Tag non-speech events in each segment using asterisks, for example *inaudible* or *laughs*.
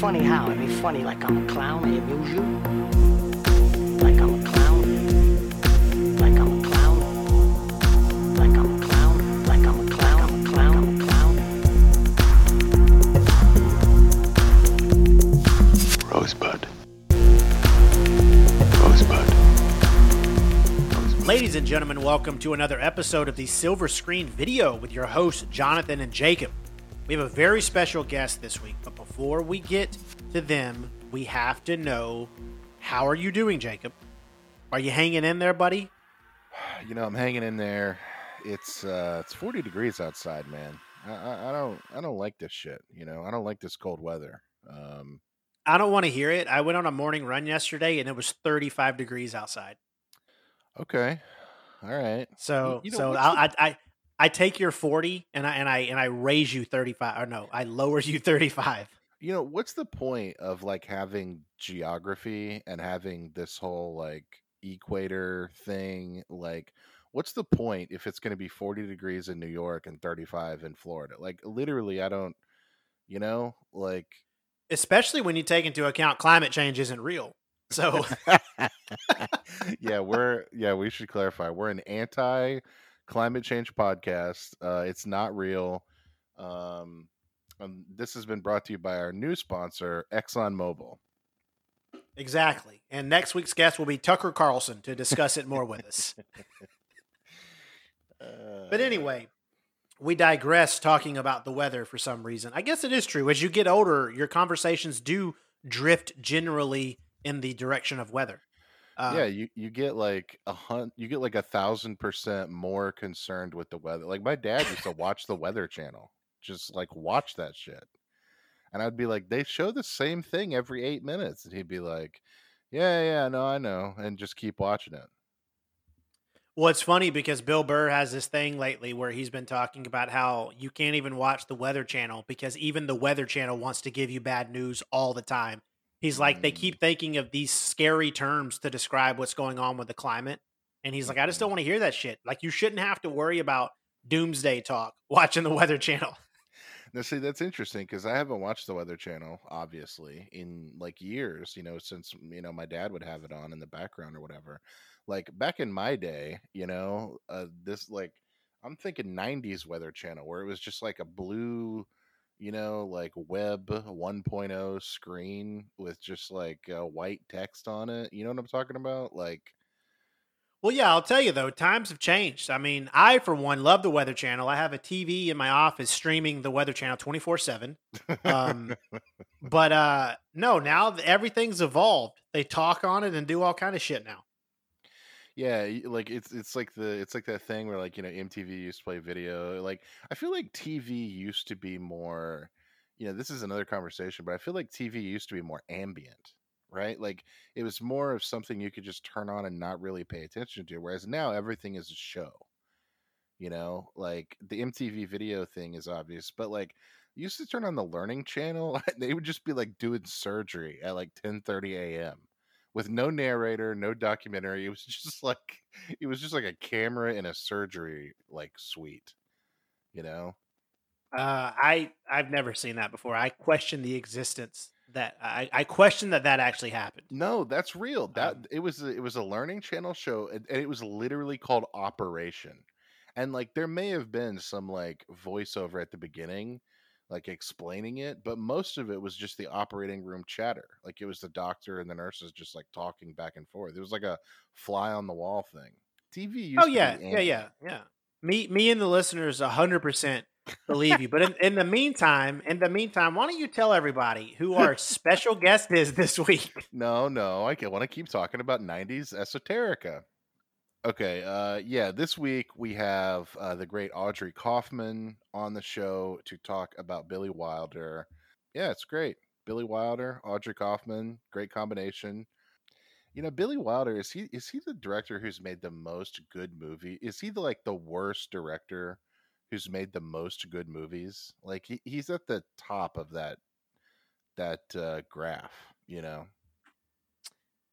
funny how? I mean, funny like I'm a clown. I amuse you. Like I'm a clown. Like I'm a clown. Like I'm a clown. Like I'm a clown. I'm a clown. I'm a clown. Rosebud. Rosebud. Ladies and gentlemen, welcome to another episode of the Silver Screen Video with your hosts, Jonathan and Jacob. We have a very special guest this week, but before we get to them, we have to know how are you doing, Jacob? Are you hanging in there, buddy? *sighs* You know, I'm hanging in there. It's uh, it's 40 degrees outside, man. I, I, don't I don't like this shit. You know, I don't like this cold weather. Um, I don't want to hear it. I went on a morning run yesterday and it was 35 degrees outside. okay, all right. So, You know, so I, I, I, I take your 40 and I and I and I raise you 35 or no, I lower you 35. You know, what's the point of like having geography and having this whole like equator thing? Like, what's the point if it's going to be 40 degrees in New York and 35 in Florida? Like, literally, I don't. You know, like Especially when you take into account climate change isn't real. So *laughs* yeah, we're yeah, we should clarify. We're an anti climate change podcast. Uh it's not real. Um um, this has been brought to you by our new sponsor, ExxonMobil. Exactly. And next week's guest will be Tucker Carlson to discuss it more with us. *laughs* Uh, But anyway, we digress talking about the weather for some reason. I guess it is true. As you get older, your conversations do drift generally in the direction of weather. Uh, yeah, you, you get like a hun- you get like a thousand percent more concerned with the weather. Like my dad used to watch the Weather Channel, just like watch that shit, and I'd be like, they show the same thing every eight minutes, and he'd be like, yeah, yeah, no, I know, and just keep watching it. Well, it's funny because Bill Burr has this thing lately where he's been talking about how you can't even watch the Weather Channel because even the Weather Channel wants to give you bad news all the time. He's like, they keep thinking of these scary terms to describe what's going on with the climate. And he's like, I just don't want to hear that shit. Like, you shouldn't have to worry about doomsday talk *laughs* watching the Weather Channel. Now, see, that's interesting because I haven't watched the Weather Channel, obviously, in like years, you know, since, you know, my dad would have it on in the background or whatever. Like back in my day, you know, uh, this, like, I'm thinking 90s Weather Channel where it was just like a blue, you know, like web 1.0 screen with just like uh, white text on it. You know what I'm talking about? Like, Well, yeah, I'll tell you though, times have changed. I mean, I, for one, love the Weather Channel. I have a TV in my office streaming the Weather Channel 24 7. Um, but uh, no, now everything's evolved. They talk on it and do all kind of shit now. Yeah, like it's it's like the it's like that thing where like you know MTV used to play video. Like I feel like TV used to be more, you know, this is another conversation, but I feel like TV used to be more ambient, right? Like it was more of something you could just turn on and not really pay attention to. Whereas now everything is a show. You know, like the MTV video thing is obvious, but like used to turn on the Learning Channel, *laughs* they would just be like doing surgery at like ten thirty a.m with no narrator, no documentary. It was *laughs* just like it was just like a camera in a surgery like suite, you know. Uh, I I've never seen that before. I question the existence that I, I question that that actually happened. No, that's real. That Um, it was a, it was a learning channel show, and, and it was literally called Operation. And like there may have been some like voiceover at the beginning, like explaining it, but most of it was just the operating room chatter. Like it was the doctor and the nurses just like talking back and forth. It was like a fly on the wall thing. TV oh, used Oh yeah, yeah, yeah, yeah. Me me and the listeners hundred percent believe you. But in, in the meantime, in the meantime, why don't you tell everybody who our special guest is this week? *laughs* No, no, I want to keep talking about 90s esoterica. Okay, uh yeah, this week we have uh the great Audrey Kaufman on the show to talk about Billy Wilder. Yeah, it's great. Billy Wilder, Audrey Kaufman, great combination. You know, Billy Wilder is he is he the director who's made the most good movie? Is he the like the worst director who's made the most good movies? Like he, he's at the top of that that uh graph, you know.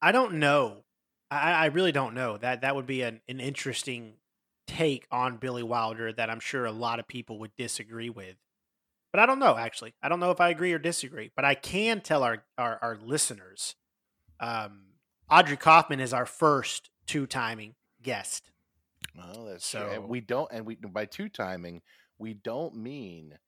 I don't know. I, I really don't know. That that would be an, an interesting take on Billy Wilder that I'm sure a lot of people would disagree with. but I don't know actually. I don't know if I agree or disagree, but I can tell our our, our listeners, um, Audrey Kaufman is our first two timing guest. Oh, that's true. And So- we don't, and we by two timing, we don't mean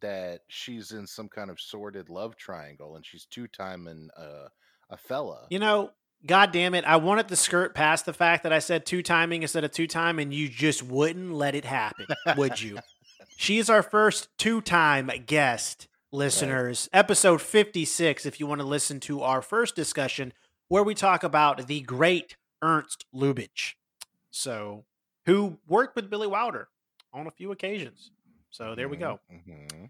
that she's in some kind of sordid love triangle and she's two timing uh, a fella. You know, God damn it, I wanted to skirt past the fact that I said two timing instead of two time, and you just wouldn't let it happen, would you? *laughs* She is our first two time guest, listeners. Episode 56, if you want to listen to our first discussion, where we talk about the great Ernst Lubitsch. So, who worked with Billy Wilder on a few occasions. So, there we go. hmm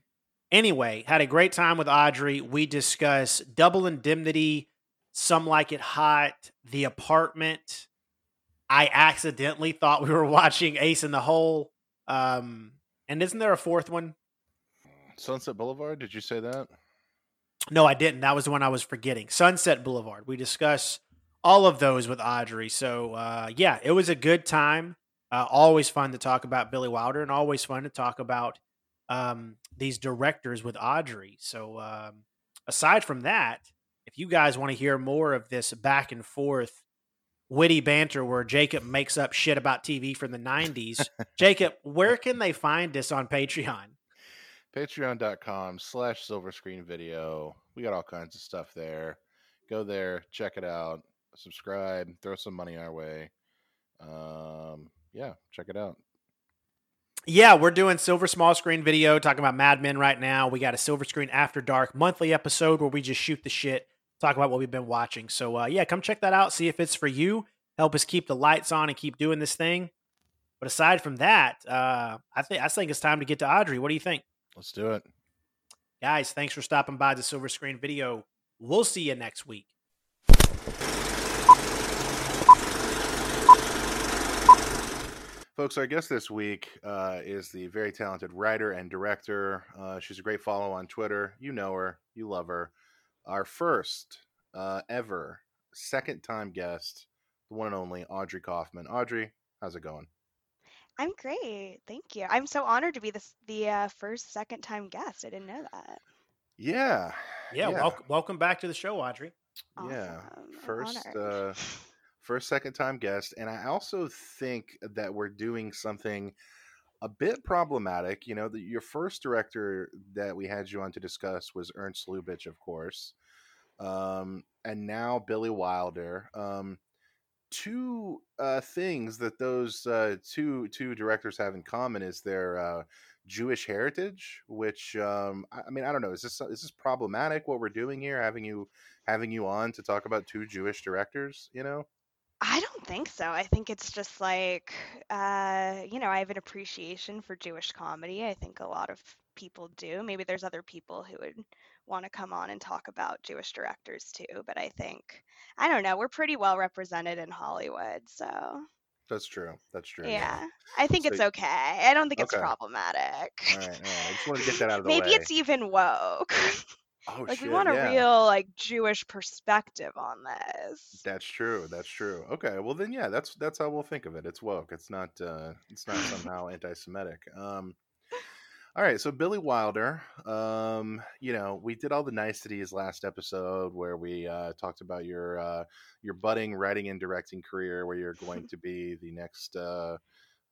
Anyway, had a great time with Audrey. We discuss Double Indemnity, Some Like It Hot, The Apartment. I accidentally thought we were *laughs* watching Ace in the Hole. Um, and isn't there a fourth one? Sunset Boulevard. Did you say that? No, I didn't. That was the one I was forgetting. Sunset Boulevard. We discuss all of those with Audrey. So, uh, yeah, it was a good time. Uh, always fun to talk about Billy Wilder and always fun to talk about um, these directors with Audrey. So, um, aside from that, if you guys want to hear more of this back and forth witty banter where Jacob makes up shit about TV from the 90s, *laughs* Jacob, where can they find us on Patreon? Patreon.com slash silver screen video. We got all kinds of stuff there. Go there, check it out, subscribe, throw some money our way. Um, yeah, check it out. Yeah, we're doing silver small screen video talking about Mad Men right now. We got a silver screen after dark monthly episode where we just shoot the shit, talk about what we've been watching. So uh, yeah, come check that out. See if it's for you. Help us keep the lights on and keep doing this thing. But aside from that, uh, I think I think it's time to get to Audrey. What do you think, Let's do it. guys? Thanks for stopping by the silver screen video. We'll see you next week. Folks, our guest this week uh, is the very talented writer and director. Uh, she's a great follow on Twitter. You know her, you love her. Our first uh, ever second time guest, the one and only Audrey Kaufman. Audrey, how's it going? I'm great, thank you. I'm so honored to be this the uh, first second time guest. I didn't know that. Yeah. Yeah, welcome welcome back to the show, Audrey. Yeah. Awesome. I'm First, uh, first second time guest and i also think that we're doing something a bit problematic you know the, your first director that we had you on to discuss was ernst lubitsch of course um, and now billy wilder um, two uh, things that those uh, two two directors have in common is their uh, Jewish heritage, which um, I I mean I don't know is this is this problematic what we're doing here having you having you on to talk about two Jewish directors you know I don't think so. I think it's just like, uh, you know, I have an appreciation for Jewish comedy. I think a lot of people do. Maybe there's other people who would want to come on and talk about Jewish directors too. But I think, I don't know, we're pretty well represented in Hollywood. So, That's true. That's true. yeah, I think So it's okay. I don't think it's problematic. All right. All right. I just wanted to get that out of the *laughs* Maybe way. it's even woke. *laughs* oh like, shit. we want a yeah. real, like, Jewish perspective on this. That's true. That's true. Okay. Well, then, yeah, that's that's how we'll think of it. It's woke. It's not. uh It's not *laughs* somehow anti-Semitic. Um. All right. So Billy Wilder. Um. You know, we did all the niceties last episode where we uh talked about your uh your budding writing and directing career, where you're going *laughs* to be the next. uh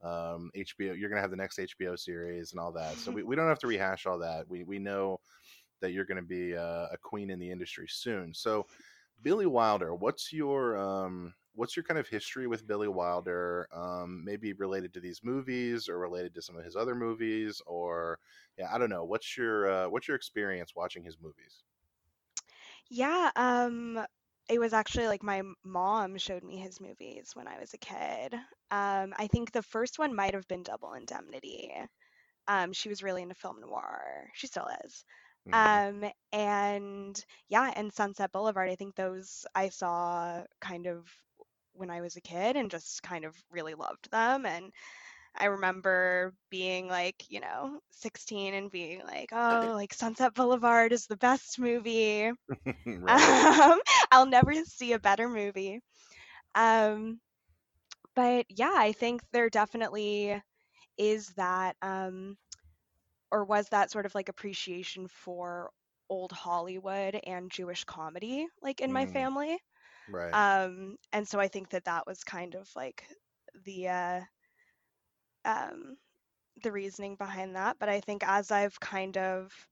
um HBO you're going to have the next HBO series and all that. So we, we don't have to rehash all that. We we know that you're going to be uh, a queen in the industry soon. So Billy Wilder, what's your um, what's your kind of history with Billy Wilder? Um, maybe related to these movies or related to some of his other movies, or yeah, I don't know. What's your uh, what's your experience watching his movies? Yeah, um, it was actually like my mom showed me his movies when I was a kid. Um, I think the first one might have been Double Indemnity. Um, she was really into film noir. She still is. Mhm. Um, and yeah, and Sunset Boulevard, I think those I saw kind of when I was a kid and just kind of really loved them. And I remember being like, you know, 16 and being like, oh, like Sunset Boulevard is the best movie. *laughs* right. Um, *laughs* I'll never see a better movie. Um, but yeah, I think there definitely is that um, or was that sort of like appreciation for old Hollywood and Jewish comedy, like in my Mm. family. Right. Um, and so I think that that was kind of like the uh, um, the reasoning behind that. But I think as I've kind of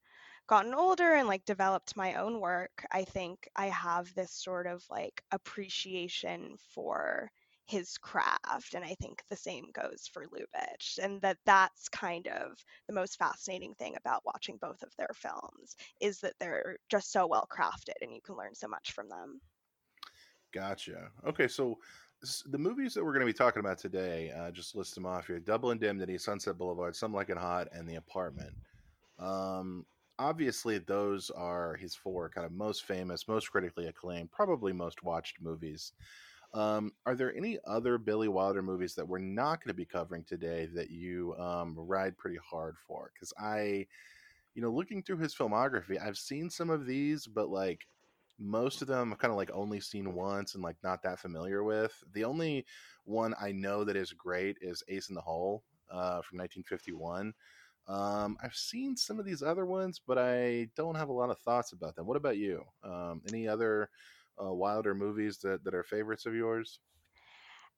gotten older and like developed my own work, I think I have this sort of like appreciation for his craft and i think the same goes for lubitsch and that that's kind of the most fascinating thing about watching both of their films is that they're just so well crafted and you can learn so much from them Gotcha. Okay, so the movies that we're going to be talking about today, uh, just list them off here: Double Indemnity, Sunset Boulevard, Some Like It Hot, and The Apartment. Um, obviously, those are his four kind of most famous, most critically acclaimed, probably most watched movies. Um, are there any other Billy Wilder movies that we're not going to be covering today that you um, ride pretty hard for? Because I, you know, looking through his filmography, I've seen some of these, but like most of them I've kind of like only seen once and like not that familiar with. The only one I know that is great is Ace in the Hole uh, from 1951. Um, I've seen some of these other ones, but I don't have a lot of thoughts about them. What about you? Um, any other uh, Wilder movies that, that are favorites of yours?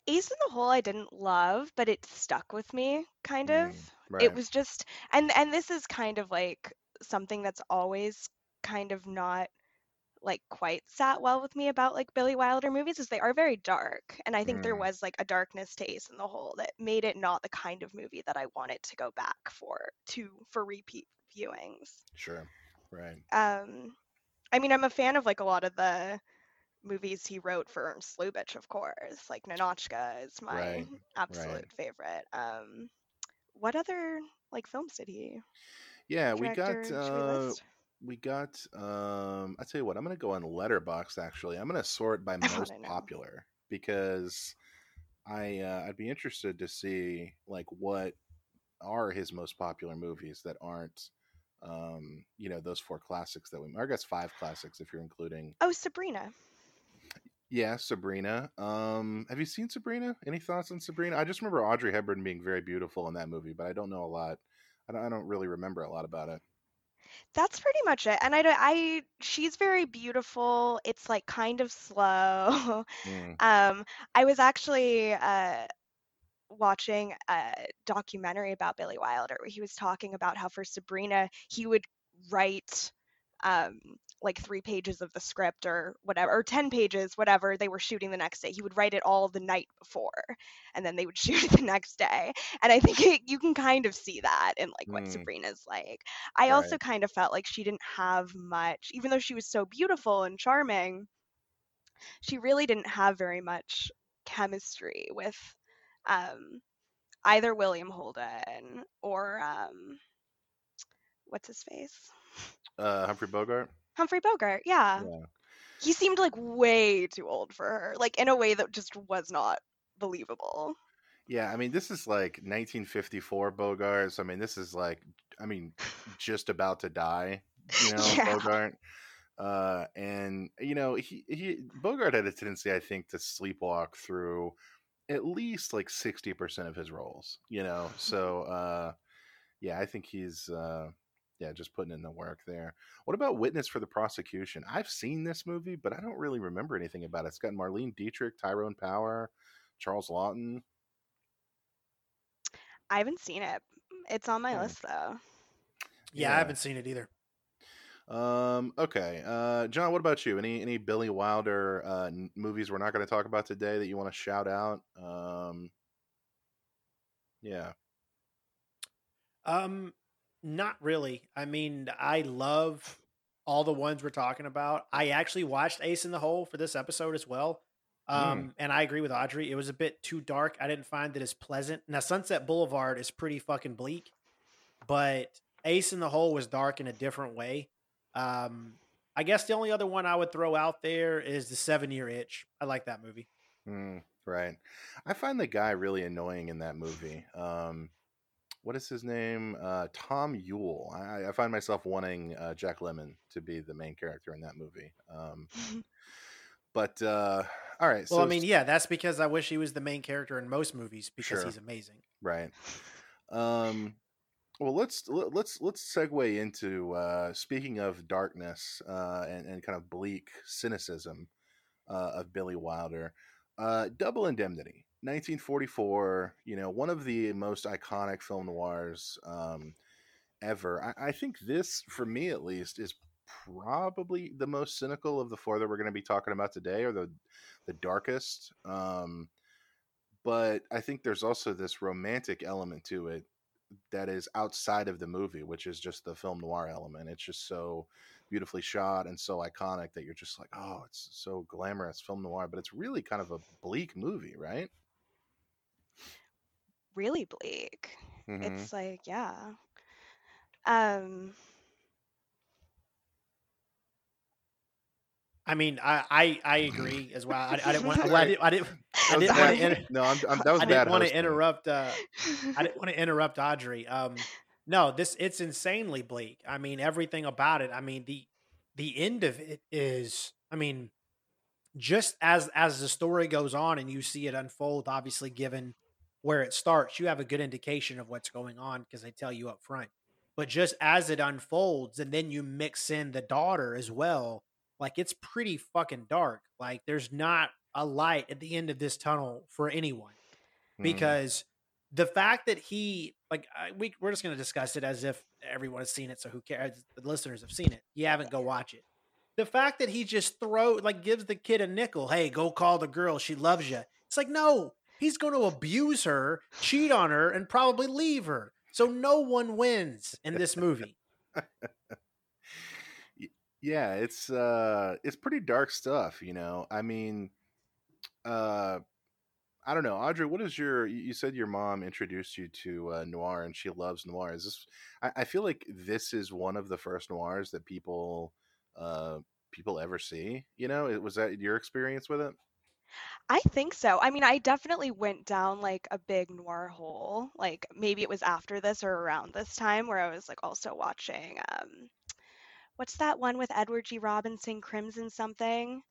ace in the hole i didn't love but it stuck with me kind of Mm, right. it was just and and this is kind of like something that's always kind of not like quite sat well with me about like Billy Wilder movies is they are very dark and I think there Mm. was like a darkness to Ace in the Hole that made it not the kind of movie that I wanted to go back for to for repeat viewings. Sure. Right. Um I mean I'm a fan of like a lot of the movies he wrote for Ernst Lubitsch of course like Ninotchka is my Right, absolute favorite. Um what other like films did he Yeah, we got we uh, we got um I tell you what, I'm gonna go on Letterboxd actually. I'm gonna sort by *laughs* most popular because I uh, I'd be interested to see like what are his most popular movies that aren't um you know those four classics that we I guess five classics if you're including Oh Sabrina. Yeah Sabrina um have you seen Sabrina any thoughts on Sabrina I just remember Audrey Hepburn being very beautiful in that movie but I don't know a lot I don't, I don't really remember a lot about it That's pretty much it. And I, I, she's very beautiful. It's like kind of slow. *laughs* Mm, Um, I was actually uh, watching a documentary about Billy Wilder where he was talking about how for Sabrina he would write um, like three pages of the script or whatever, or 10 pages, whatever they were shooting the next day. He would write it all the night before and then they would *laughs* shoot it the next day. And I think it, you can kind of see that in like what Mm. Sabrina's like. I Right. also kind of felt like she didn't have much, even though she was so beautiful and charming, she really didn't have very much chemistry with um, either William Holden or um, what's his face? uh Humphrey Bogart Humphrey Bogart. Yeah. yeah He seemed like way too old for her, like in a way that just was not believable. Yeah, I mean, this is like 1954 Bogart. So, I mean, this is like, I mean, just about to die, you *laughs* know, Yeah. Bogart. Uh, and you know, he he Bogart had a tendency, I think, to sleepwalk through at least like 60% of his roles, you know. So, uh, yeah, I think he's uh, yeah, just putting in the work there. What about Witness for the Prosecution? I've seen this movie, but I don't really remember anything about it. It's got Marlene Dietrich, Tyrone Power, Charles Laughton. I haven't seen it. It's on my Hmm. list though. Yeah, Yeah. I haven't seen it either. Um. Okay. Uh, John, what about you? Any any Billy Wilder uh, n- movies we're not going to talk about today that you want to shout out? Um. Yeah. Um, not really. I mean, I love all the ones we're talking about. I actually watched Ace in the Hole for this episode as well. Um, and I agree with Audrey. It was a bit too dark. I didn't find it as pleasant. Now, Sunset Boulevard is pretty fucking bleak, but Ace in the Hole was dark in a different way. Um, I guess the only other one I would throw out there is the Seven Year Itch. I like that movie. Mm, right. I find the guy really annoying in that movie. Um, what is his name? Uh, Tom Ewell. I, I find myself wanting uh, Jack Lemmon to be the main character in that movie. Um, *laughs* but uh, all right. Well, so I mean, yeah, that's because I wish he was the main character in most movies because Sure. he's amazing. Right. *laughs* Um Well, let's let- let's let's segue into uh, speaking of darkness uh, and and kind of bleak cynicism uh, of Billy Wilder. Uh, Double Indemnity, 1944. You know, one of the most iconic film noirs um, ever. I, I think this, for me at least, is probably the most cynical of the four that we're going to be talking about today, or the the darkest. Um, but I think there's also this romantic element to it that is outside of the movie, which is just the film noir element. It's just so beautifully shot and so iconic that you're just like, oh, it's so glamorous film noir, but it's really kind of a bleak movie, right? Really bleak. Mhm. It's like, yeah. Um, I mean, I I, I agree as well. I, I didn't want. Well, I didn't. I didn't. *laughs* I That was didn't bad- want to. Inter- no, I'm, I'm, that was I didn't want to interrupt. Uh, I didn't want to *laughs* interrupt Audrey. Um, no, this it's insanely bleak. I mean, everything about it. I mean, the the end of it is. I mean, just as as the story goes on and you see it unfold, obviously, given where it starts, you have a good indication of what's going on because they tell you up front. But just as it unfolds, and then you mix in the daughter as well, like it's pretty fucking dark. Like there's not a light at the end of this tunnel for anyone Mhm. because the fact that he like I, we we're just going to discuss it as if everyone has seen it so who cares the listeners have seen it you haven't go watch it the fact that he just throw like gives the kid a nickel hey go call the girl she loves you it's like no he's going to abuse her cheat on her and probably leave her. So no one wins in this movie. *laughs* Yeah it's uh it's pretty dark stuff you know? I mean uh i don't know audrey what is your you said your mom introduced you to uh, noir and she loves noir. Is this I, I feel like this is one of the first noirs that people uh people ever see you know? It- was that your experience with it I think so. I mean, I definitely went down like a big noir hole. Like maybe it was after this or around this time where I was like also watching um what's that one with Edward G. Robinson, Crimson something?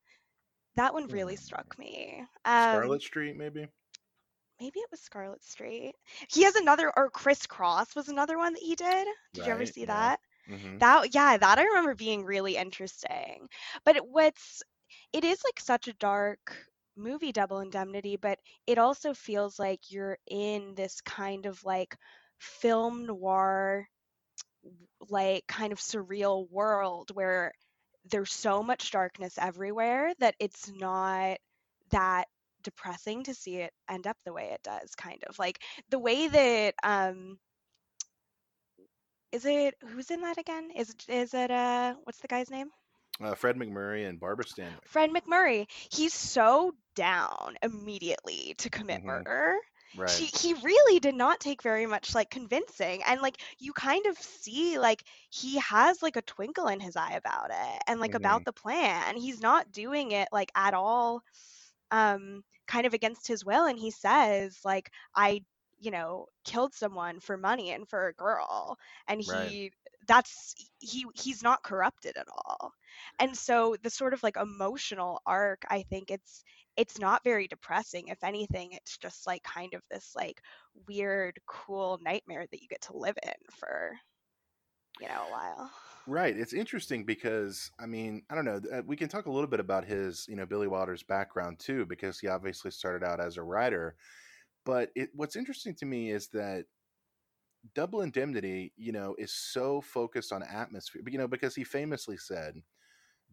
That one really Hmm. struck me. Um scarlet street maybe maybe it was Scarlet Street. He has another or Crisscross was another one that he did. Did you ever see yeah. that? hmm That yeah, that I remember being really interesting. But it- what's it is like such a dark movie Double Indemnity, but it also feels like you're in this kind of like film noir like kind of surreal world where there's so much darkness everywhere that it's not that depressing to see it end up the way it does kind of. Like the way that um is it who's in that again? Is is it uh what's the guy's name uh, fred macmurray and barbara stanwyck. Fred macmurray he's so down immediately to commit Mhm. murder. Right. He he really did not take very much like convincing and like you kind of see like he has like a twinkle in his eye about it and like about the plan. He's not doing it like at all um kind of against his will and he says like i you know killed someone for money and for a girl and he Right. That's he he's not corrupted at all and so the sort of like emotional arc i think it's it's not very depressing if anything it's just like kind of this like weird cool nightmare that you get to live in for you know a while Right. It's interesting because I mean, I don't know. uh, We can talk a little bit about his, you know, Billy Wilder's background too, because he obviously started out as a writer. But it, what's interesting to me is that Double Indemnity, you know, is so focused on atmosphere. You know, because he famously said,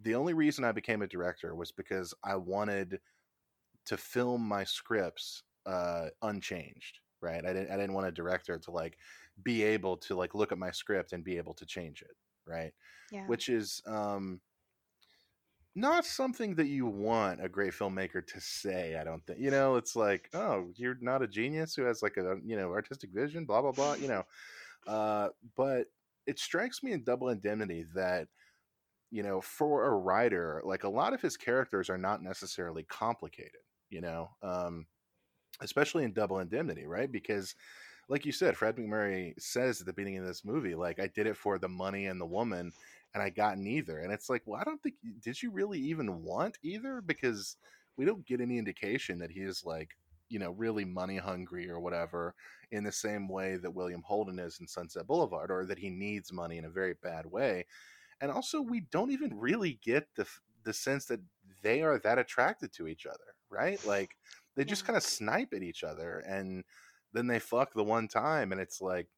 "The only reason I became a director was because I wanted to film my scripts uh, unchanged." Right. I didn't. I didn't want a director to like be able to like look at my script and be able to change it. Right yeah which is um not something that you want a great filmmaker to say i don't think you know it's like oh you're not a genius who has like a you know artistic vision blah blah blah you know uh but it strikes me in double indemnity that you know for a writer like a lot of his characters are not necessarily complicated you know um especially in double indemnity right? Because like you said fred macmurray says at the beginning of this movie like i did it for the money and the woman and i got neither and it's like well i don't think did you really even want either because we don't get any indication that he is like you know, really money hungry or whatever, in the same way that William Holden is in Sunset Boulevard, or that he needs money in a very bad way. And also, we don't even really get the the sense that they are that attracted to each other, right? Like they just kind of snipe at each other, and then they fuck the one time, and it's like,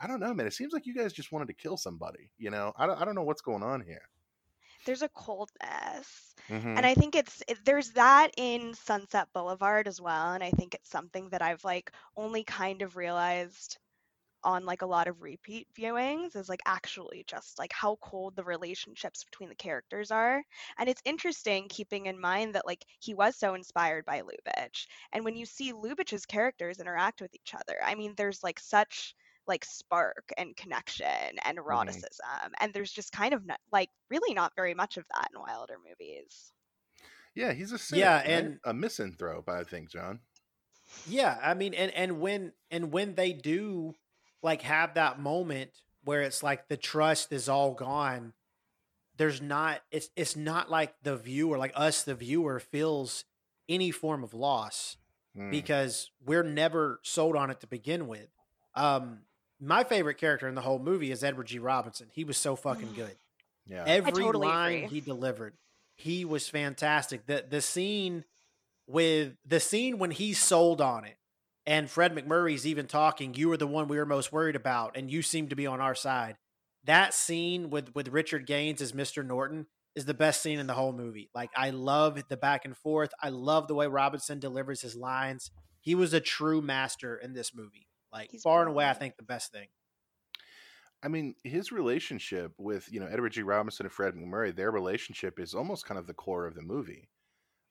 I don't know, man. It seems like you guys just wanted to kill somebody. You know, I don't, I don't know what's going on here. There's a coldness. Mhm. And I think it's it, there's that in Sunset Boulevard as well, and I think it's something that I've like only kind of realized on like a lot of repeat viewings is like actually just like how cold the relationships between the characters are. And it's interesting keeping in mind that like he was so inspired by Lubitsch. And when you see Lubitsch's characters interact with each other, I mean there's like such like spark and connection and eroticism and there's just kind of not, like really not very much of that in Wilder movies. Yeah, he's a cynic, Yeah, right? and- a misanthrope, I think, John. Yeah, I mean, and and when and when they do like have that moment where it's like the trust is all gone, there's not it's it's not like the viewer, like us, the viewer, feels any form of loss Mm. because we're never sold on it to begin with. Um, my favorite character in the whole movie is Edward G. Robinson. He was so fucking good. *sighs* yeah, Every totally line agree. he delivered, he was fantastic. The the scene with the scene when he's sold on it, and Fred MacMurray's even talking. You were the one we were most worried about, and you seem to be on our side. That scene with with Richard Gaines as Mister Norton is the best scene in the whole movie. Like I love the back and forth. I love the way Robinson delivers his lines. He was a true master in this movie. Like He's far and away, I think the best thing. I mean, his relationship with you know Edward G. Robinson and Fred MacMurray, their relationship is almost kind of the core of the movie.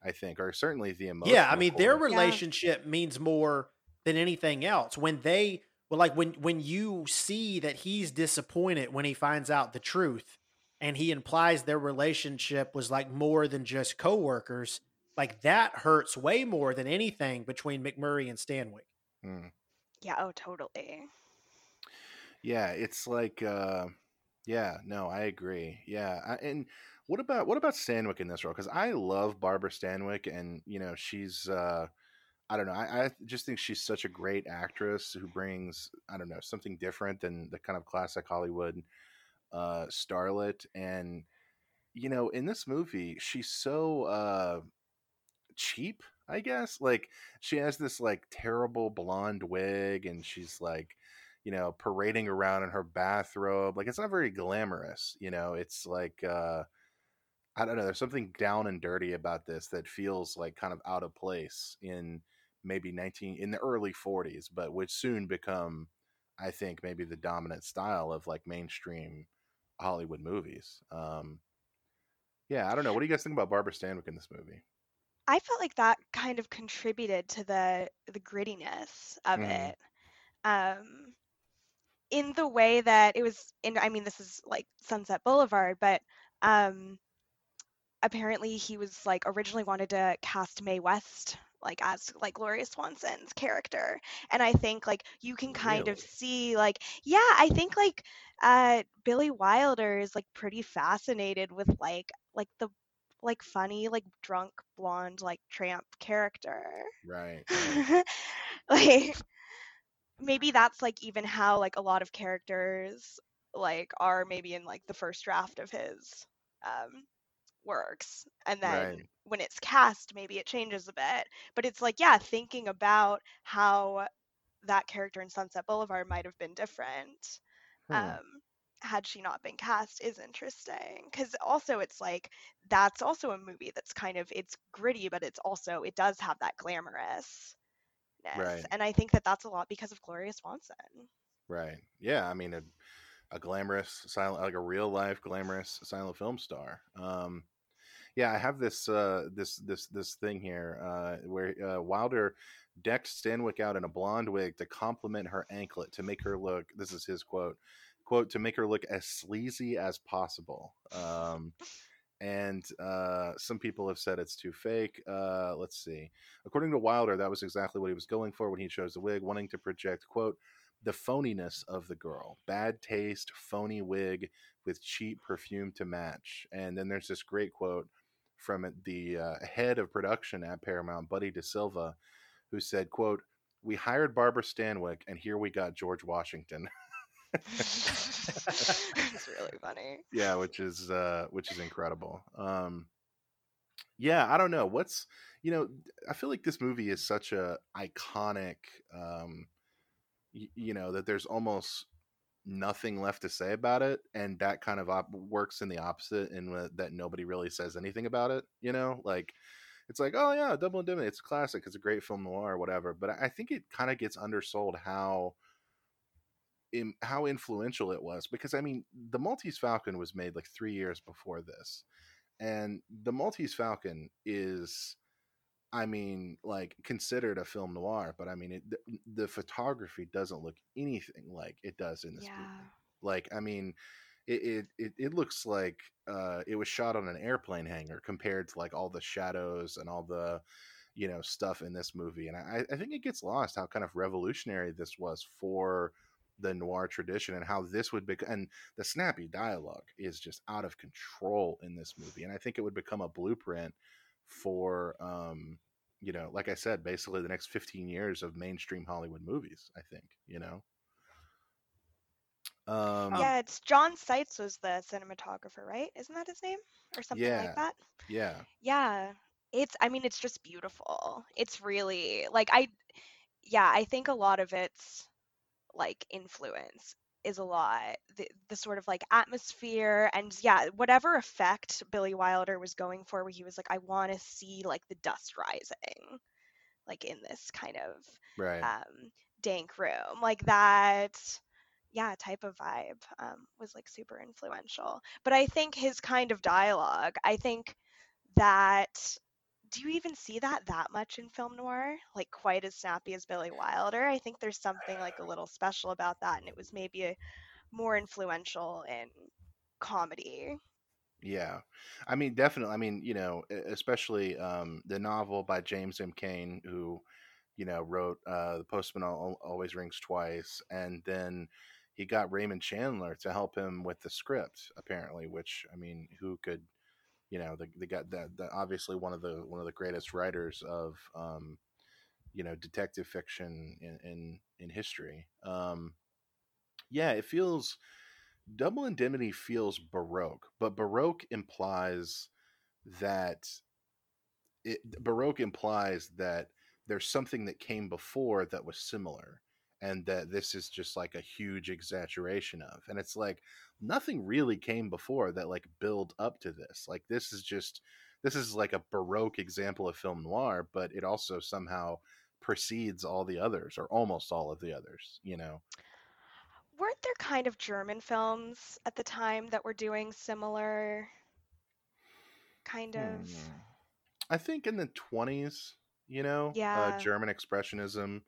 I think, or certainly the emotional. Yeah, I mean their core. relationship means more than anything else. When they well, like when when you see that he's disappointed when he finds out the truth, and he implies their relationship was like more than just coworkers, like that hurts way more than anything between MacMurray and Stanwyck. Mm. Yeah, oh totally. Yeah, it's like, uh, yeah, no, I agree. Yeah, I, and what about what about Stanwyck in this role? Because I love Barbara Stanwyck, and you know she's, uh, I don't know, I, I just think she's such a great actress who brings, I don't know, something different than the kind of classic Hollywood uh, starlet. And you know, in this movie, she's so uh, cheap. I guess like she has this like terrible blonde wig, and she's like you know, parading around in her bathrobe. Like it's not very glamorous, you know. It's like uh I don't know, there's something down and dirty about this that feels like kind of out of place in maybe 19 in the early 40s, but would soon become I think maybe the dominant style of like mainstream Hollywood movies. Um yeah, I don't know. What do you guys think about Barbara Stanwyck in this movie? I felt like that kind of contributed to the the grittiness of Mhm. it. Um in the way that it was in I mean this is like Sunset Boulevard, but um apparently he was like originally wanted to cast Mae West like as like Gloria Swanson's character. And I think like you can kind of see like yeah, I think like uh Billy Wilder is like pretty fascinated with like like the like funny like drunk blonde like tramp character. Right. *laughs* right. like maybe that's like even how like a lot of characters like are maybe in like the first draft of his um works and then Right. when it's cast maybe it changes a bit but it's like yeah thinking about how that character in sunset boulevard might have been different Hmm. um had she not been cast is interesting because also it's like that's also a movie that's kind of it's gritty but it's also it does have that glamorous Right. and i think that that's a lot because of gloria swanson Right. Yeah. I mean, a, a glamorous silent, like a real life glamorous silent film star. Um, yeah, I have this uh, this this this thing here uh, where uh, Wilder decked Stanwyck out in a blonde wig to complement her anklet to make her look. This is his quote. Quote to make her look as sleazy as possible. Um, *laughs* and uh, some people have said it's too fake. Uh, let's see. According to Wilder, that was exactly what he was going for when he chose the wig, wanting to project quote the phoniness of the girl. Bad taste, phony wig with cheap perfume to match. And then there's this great quote from the uh, head of production at Paramount, Buddy DeSylva, who said, "quote We hired Barbara Stanwyck, and here we got George Washington." *laughs* it's really funny. *laughs* yeah, which is uh, which is incredible. Um, yeah, I don't know what's you know I feel like this movie is such a iconic. Um, y- you know that there's almost nothing left to say about it and that kind of op- works in the opposite in that nobody really says anything about it you know like it's like oh yeah double indemnity it's a classic it's a great film noir or whatever but I think it kind of gets undersold how in, how influential it was because i mean the maltese falcon was made like three years before this and the maltese falcon is I mean, like considered a film noir, but I mean, it, the, the photography doesn't look anything like it does in this Yeah. movie. Like, I mean, it it, it, it looks like uh, it was shot on an airplane hangar compared to like all the shadows and all the you know stuff in this movie. And I, I think it gets lost how kind of revolutionary this was for the noir tradition and how this would be and the snappy dialogue is just out of control in this movie and i think it would become a blueprint for um you know like i said basically the next 15 years of mainstream hollywood movies i think you know um yeah, it's John Seitz was the cinematographer, right? Isn't that his name or something Yeah. like that? yeah Yeah. It's I mean it's just beautiful. It's really like I yeah, I think a lot of its like influence is a lot the, the sort of like atmosphere and yeah, whatever effect Billy Wilder was going for where he was like I want to see like the dust rising like in this kind of right um dank room. Like that yeah, type of vibe um, was like super influential. But I think his kind of dialogue, I think that do you even see that that much in film noir? Like quite as snappy as Billy Wilder. I think there's something like a little special about that, and it was maybe a, more influential in comedy. Yeah, I mean, definitely. I mean, you know, especially um, the novel by James M. Cain, who, you know, wrote uh, "The Postman Al- Always Rings Twice," and then he got Raymond Chandler to help him with the script. Apparently, which I mean, who could, you know, the the guy that the, obviously one of the one of the greatest writers of, um, you know, detective fiction in in, in history. Um, yeah, it feels double indemnity feels baroque but baroque implies that it baroque implies that there's something that came before that was similar and that this is just like a huge exaggeration of and it's like nothing really came before that like build up to this like this is just this is like a baroque example of film noir but it also somehow precedes all the others or almost all of the others you know Weren't there kind of German films at the time that were doing similar kind of? Hmm. I think in the twenties, you know, uh, Yeah. German expressionism,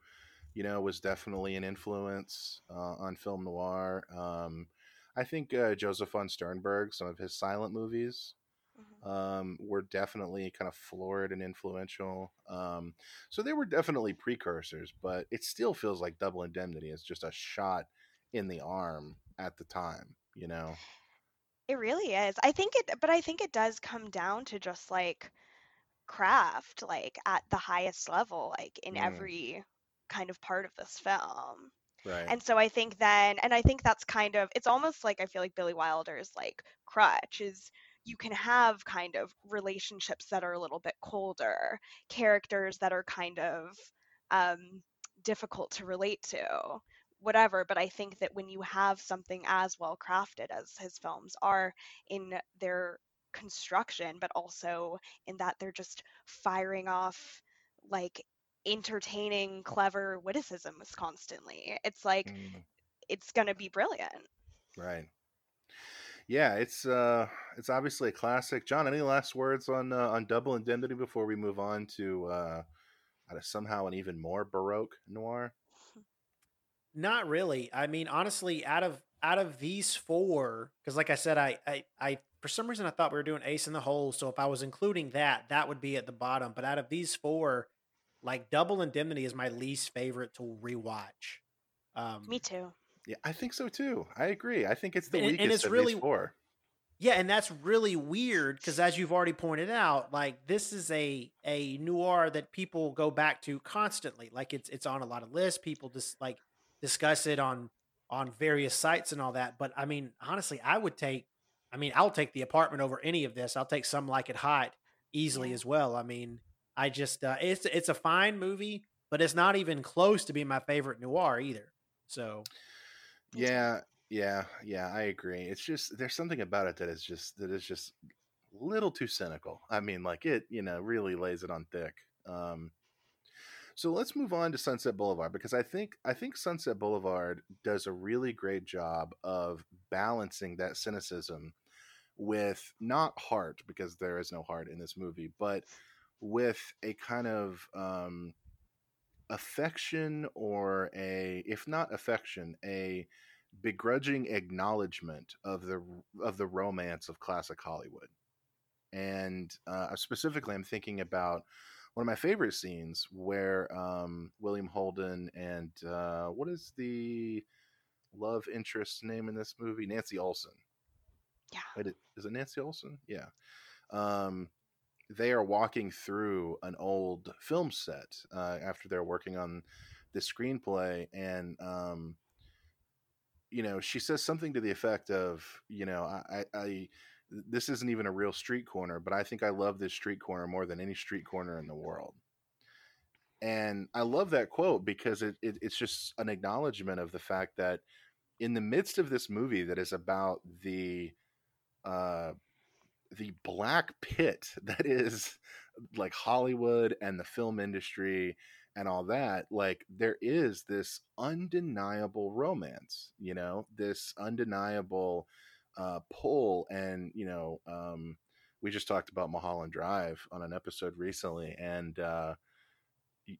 you know, was definitely an influence uh, on film noir. Um, I think uh, Josef von Sternberg, some of his silent movies, Mhm. um, were definitely kind of florid and influential. Um, so they were definitely precursors, but it still feels like Double Indemnity is just a shot in the arm at the time, you know. It really is. I think it, but I think it does come down to just like craft, like at the highest level, like in Mm. every kind of part of this film. Right. And so I think then, and I think that's kind of, it's almost like I feel like Billy Wilder's like crutch is you can have kind of relationships that are a little bit colder, characters that are kind of um, difficult to relate to, whatever. But I think that when you have something as well crafted as his films are in their construction, but also in that they're just firing off like entertaining, clever witticisms constantly. It's like Mm. it's gonna be brilliant. Right. Yeah, it's uh it's obviously a classic. John, any last words on uh, on Double Indemnity before we move on to uh uh, somehow an even more baroque noir? Not really. I mean, honestly, out of out of these four, because like I said, I, I I for some reason I thought we were doing Ace in the Hole. So if I was including that, that would be at the bottom. But out of these four, like Double Indemnity is my least favorite to rewatch. Um, Me too. Yeah, I think so too. I agree. I think it's the And- and weakest it's of really- these four. Yeah, and that's really weird because, as you've already pointed out, like this is a a noir that people go back to constantly. Like it's it's on a lot of lists. People just like discuss it on on various sites and all that. But I mean, honestly, I would take. I mean, I'll take the apartment over any of this. I'll take some like it hot easily Yeah. as well. I mean, I just uh, it's it's a fine movie, but it's not even close to being my favorite noir either. So Yeah, yeah, yeah. I agree. It's just there's something about it that is just that is just a little too cynical. I mean, like it, you know, really lays it on thick. Um, so let's move on to Sunset Boulevard because I think I think Sunset Boulevard does a really great job of balancing that cynicism with not heart because there is no heart in this movie, but with a kind of um, affection or a if not affection a begrudging acknowledgement of the of the romance of classic hollywood. And uh, specifically i'm thinking about one of my favorite scenes where um, william holden and uh, what is the love interest name in this movie? Nancy olson Yeah. Wait, it- is it nancy olson yeah. Um, they are walking through an old film set uh, after they're working on the screenplay and um, you know she says something to the effect of you know I, I, this isn't even a real street corner but i think i love this street corner more than any street corner in the world. And i love that quote because it, it it's just an acknowledgement of the fact that in the midst of this movie that is about the uh the black pit *laughs* that is like Hollywood and the film industry and all that, like there is this undeniable romance, you know, this undeniable uh, pull. And, you know, um, we just talked about Mulholland Drive on an episode recently, and uh,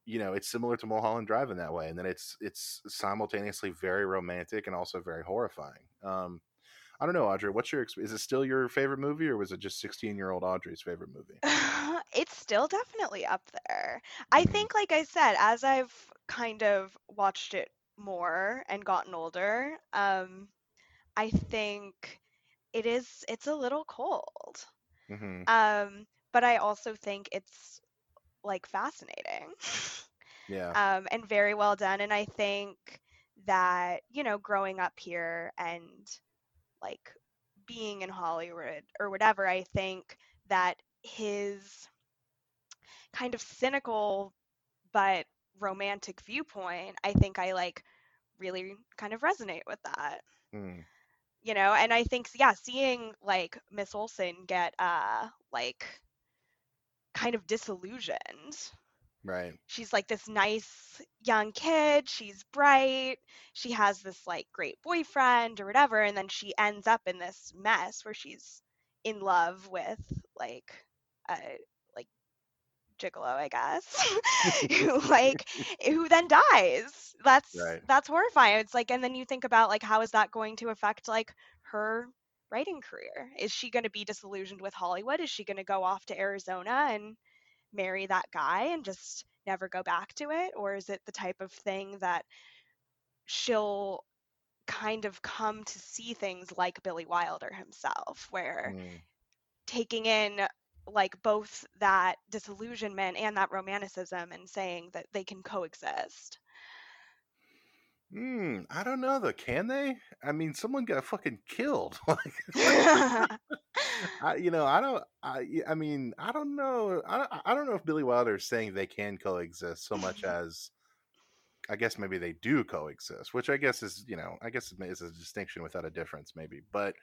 you know, it's similar to Mulholland Drive in that way, and then it's it's simultaneously very romantic and also very horrifying. Um, I don't know, Audrey. What's your? Is it still your favorite movie, or was it just sixteen-year-old Audrey's favorite movie? *laughs* it's still definitely up there. I think, like I said, as I've kind of watched it more and gotten older, um, I think it is it's a little cold. hmm Um, but I also think it's like fascinating. *laughs* Yeah. um, and very well done. And I think that, you know, growing up here and like being in Hollywood or whatever, I think that his kind of cynical but romantic viewpoint, I think I like really kind of resonate with that. Mm. You know, and I think yeah, seeing like Miss Olson get uh like kind of disillusioned Right. she's like this nice young kid she's bright she has this like great boyfriend or whatever and then she ends up in this mess where she's in love with like a like gigolo i guess *laughs* who *laughs* like who then dies that's Right. that's horrifying it's like and then you think about like how is that going to affect like her writing career is she going to be disillusioned with hollywood is she going to go off to arizona and marry that guy and just never go back to it or is it the type of thing that she'll kind of come to see things like Billy Wilder himself where Mm. taking in like both that disillusionment and that romanticism and saying that they can coexist Mm, I don't know though. Can they? I mean, someone got fucking killed. *laughs* *laughs* like, I, you know, I don't. I, I mean, I don't know. I, don't- I don't know if Billy Wilder is saying they can coexist so much *laughs* as, I guess maybe they do coexist, which I guess is, you know, I guess is a distinction without a difference, maybe. But,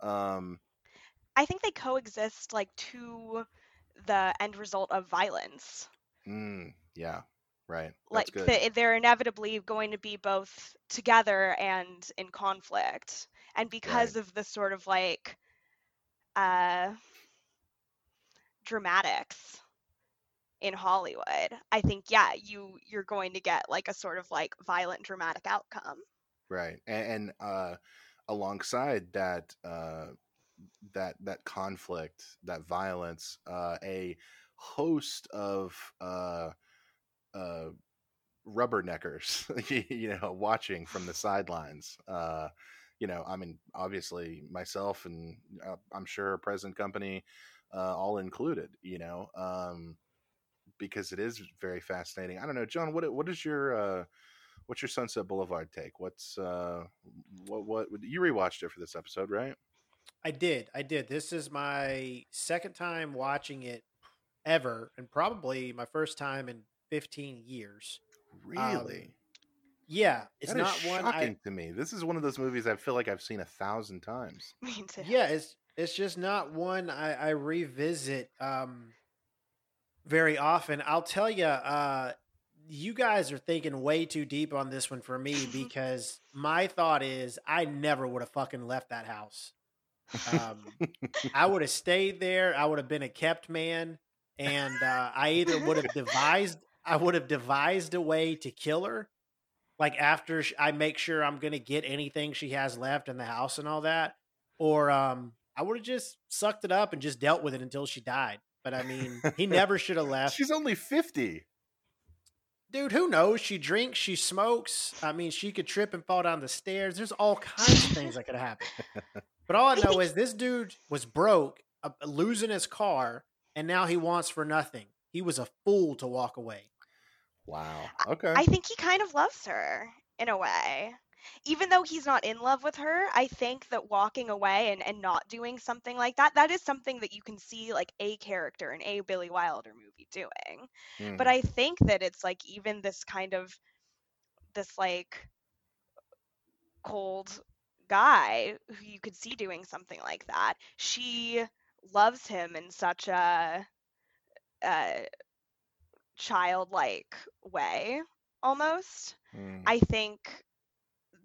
um, I think they coexist like to the end result of violence mm, yeah, right. That's like the, they're inevitably going to be both together and in conflict and because of the sort of like uh dramatics in hollywood i think yeah you you're going to get like a sort of like violent dramatic outcome right and, and uh alongside that uh that that conflict that violence uh a host of uh uh rubberneckers *laughs* you know watching from the sidelines uh you know, I mean, obviously myself and uh, I'm sure present company, uh, all included, you know, um, because it is very fascinating. I don't know, John, what what is your uh, what's your Sunset Boulevard take? What's uh, what what you rewatched it for this episode, right? I did. I did. This is my second time watching it ever, and probably my first time in 15 years. Um, Really? yeah, it's That is not one shocking I. to me. This is one of those movies I feel like I've seen a thousand times. *laughs* Yeah, it's it's just not one I, I revisit um very often. I'll tell you, uh, you guys are thinking way too deep on this one for me *laughs* because my thought is I never would have fucking left that house. Um, I *laughs* would have stayed there. I would have been a kept man, and uh, I either would have devised, I would have devised a way to kill her, like after I make sure I'm gonna get anything she has left in the house and all that, or um, I would have just sucked it up and just dealt with it until she died. But I mean, he *laughs* never should have left. She's only fifty. Dude, who knows? She drinks, she smokes. I mean, she could trip and fall down the stairs. There's all kinds of things that could happen. But all I know is this dude was broke, uh, losing his car, and now he wants for nothing. He was a fool to walk away. Wow. Okay. I think he kind of loves her in a way. Even though he's not in love with her, I think that walking away and, and not doing something like that, that is something that you can see like a character in a Billy Wilder movie doing. Mhm. But I think that it's like even this kind of this like cold guy who you could see doing something like that. She loves him in such a, a childlike way almost. Mm. I think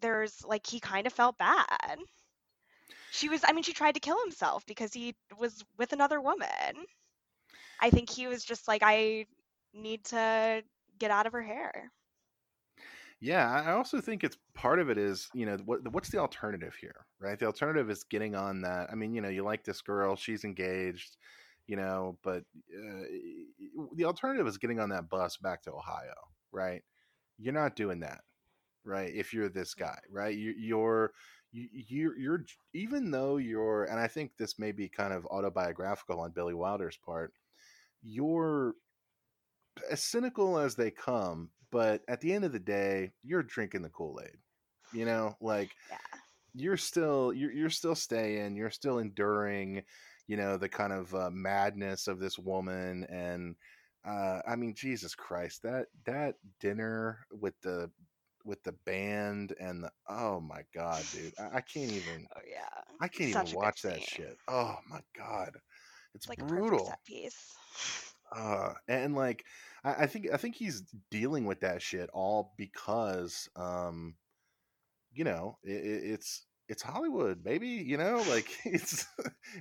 there's like he kind of felt bad. She was I mean she tried to kill himself because he was with another woman. I think he was just like I need to get out of her hair. Yeah, I I also think it's part of it is, you know, what what's the alternative here, right? The alternative is getting on that. I mean, you know, you like this girl, she's engaged, you know, but uh, the alternative is getting on that bus back to Ohio, right? You're not doing that, right? If you're this guy, right? You, you're you, you're you're even though you're, and I think this may be kind of autobiographical on Billy Wilder's part. You're as cynical as they come, but at the end of the day, you're drinking the Kool Aid. You know, like Yeah. you're still you're you're still staying, you're still enduring, you know, the kind of uh, madness of this woman, and uh, I mean, Jesus Christ, that that dinner with the with the band and the oh my god, dude, I, I can't even Oh yeah. I can't Such even watch that shit. Oh my god, it's It's like brutal set piece. uh and like I, I think i think he's dealing with that shit all because um you know i i- it's it's hollywood baby you know like *laughs* it's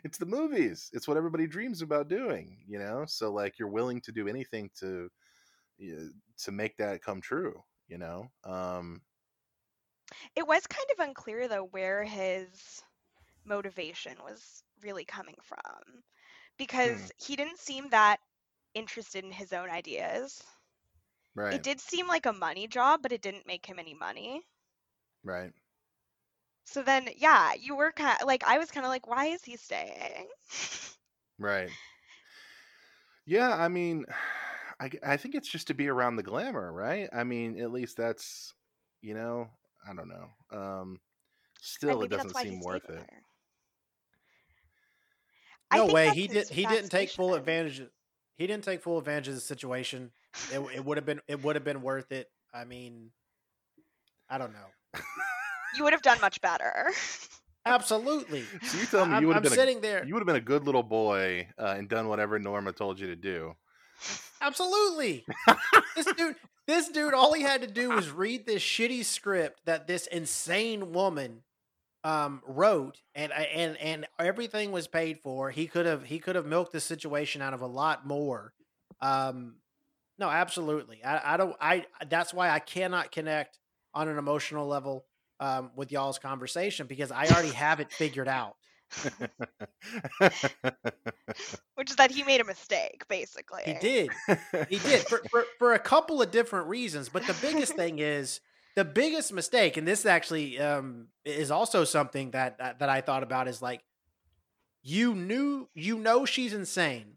it's the movies it's what everybody dreams about doing you know so like you're willing to do anything to uh, to make that come true you know um It was kind of unclear though where his motivation was really coming from because he didn't seem that interested in his own ideas. right It did seem like a money job, but it didn't make him any money. right So then, yeah, you were kind of like, I was kind of like, why is he staying? *laughs* Right. Yeah, I mean, *sighs* I, I think it's just to be around the glamour, right? I mean, at least that's, you know, I don't know. Um, still, it doesn't seem worth with it. her. No way. He did. his He didn't take full advantage. Of, he didn't take full advantage of the situation. It, it would have been. It would have been worth it. I mean, I don't know. *laughs* You would have done much better. *laughs* Absolutely. So you tell me you would have been sitting a, there. you would have been a good little boy uh, and done whatever Norma told you to do. Absolutely. this *laughs* dude. This dude. All he had to do was read this shitty script that this insane woman um wrote and and and everything was paid for he could have he could have milked the situation out of a lot more um no absolutely i i don't i that's why i cannot connect on an emotional level um with y'all's conversation because i already have it figured out *laughs* Which is that he made a mistake, basically. he did he did for, for for a couple of different reasons but the biggest thing is the biggest mistake, and this actually um, is also something that, that that I thought about is like you knew you know she's insane,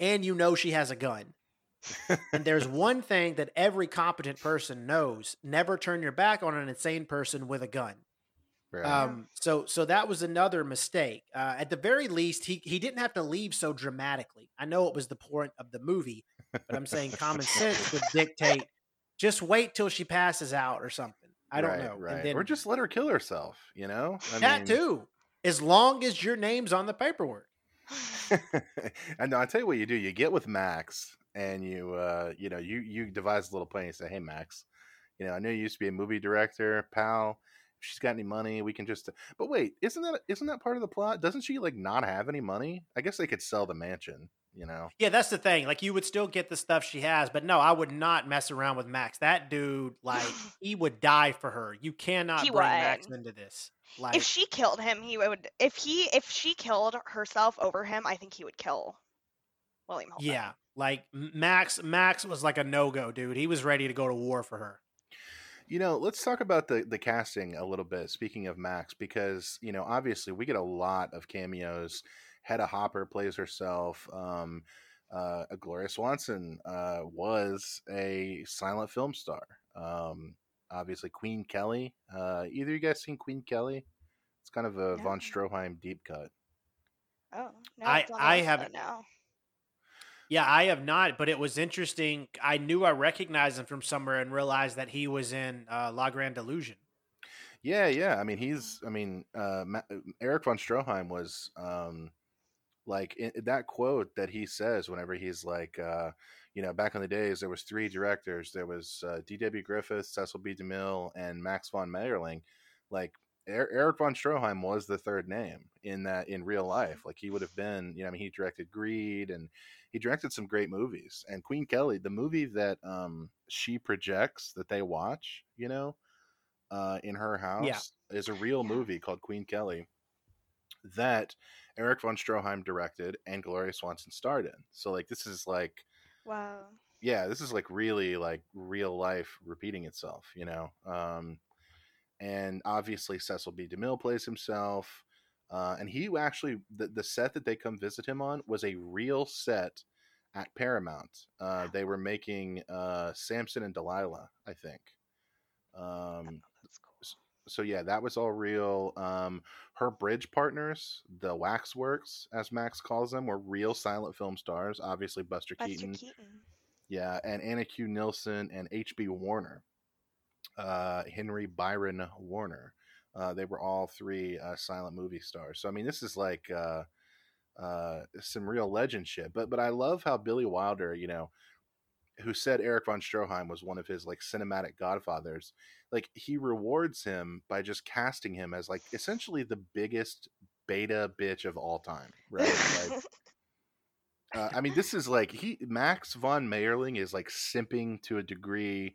and you know she has a gun. And there's one thing that every competent person knows: never turn your back on an insane person with a gun. Right. Um, so so that was another mistake. Uh, at the very least, he he didn't have to leave so dramatically. I know it was the point of the movie, but I'm saying *laughs* common sense would dictate just wait till she passes out or something. I don't Right, know. Right. And then or just let her kill herself. You know. I that mean- too, as long as your name's on the paperwork. *laughs* and I tell you what you do, you get with Max and you uh you know, you you devise a little plan, you say, Hey Max, you know, I know you used to be a movie director, pal. If she's got any money, we can just but wait, isn't that isn't that part of the plot? Doesn't she like not have any money? I guess they could sell the mansion, you know. Yeah, that's the thing. Like you would still get the stuff she has, but no, I would not mess around with Max. That dude, like, *sighs* he would die for her. You cannot He bring Max into this. Like, if she killed him, he would. If he if she killed herself over him, I think he would kill William Holden. yeah, like Max. Max was like a no go, dude. He was ready to go to war for her. You know, let's talk about the the casting a little bit. Speaking of Max, because you know, obviously, we get a lot of cameos. Hedda Hopper plays herself. Um, uh, Gloria Swanson uh, was a silent film star. Um, obviously, Queen Kelly. Uh, either you guys seen Queen Kelly? It's kind of a von Stroheim deep cut. Oh no, I- it's on the I haven't- now. Yeah, I have not, but it was interesting. I knew I recognized him from somewhere and realized that he was in uh, La Grande Illusion. Yeah, yeah. I mean, he's. I mean, uh, Ma- Erich von Stroheim was um, like in, that quote that he says whenever he's like, uh, you know, back in the days there was three directors. There was uh, D.W. Griffith, Cecil B. DeMille, and Max von Mayerling. Like er- Erich von Stroheim was the third name in that in real life. Like he would have been. You know, I mean, he directed Greed and he directed some great movies. And Queen Kelly, the movie that um, she projects that they watch, you know uh, in her house is a real Yeah. movie called Queen Kelly that Erich von Stroheim directed and Gloria Swanson starred in. So like this is like Wow. yeah, this is like really like real life repeating itself, you know. Um, and obviously Cecil B. DeMille plays himself. Uh, and he actually the, the set that they come visit him on was a real set at Paramount. Uh, they were making uh, Samson and Delilah, I think. Um, That's cool. so yeah, that was all real. Um, her bridge partners, the Waxworks, as Max calls them, were real silent film stars. Obviously, Buster, Buster Keaton, Keaton. yeah, and Anna Q. Nilsson and H.B. Warner, uh, Henry Byron Warner. Uh, they were all three uh, silent movie stars. So I mean, this is like uh, uh, some real legend shit. But but I love how Billy Wilder, you know, who said Erich von Stroheim was one of his like cinematic godfathers, like he rewards him by just casting him as like essentially the biggest beta bitch of all time, right? Like, *laughs* uh, I mean, this is like he Max von Mayerling is like simping to a degree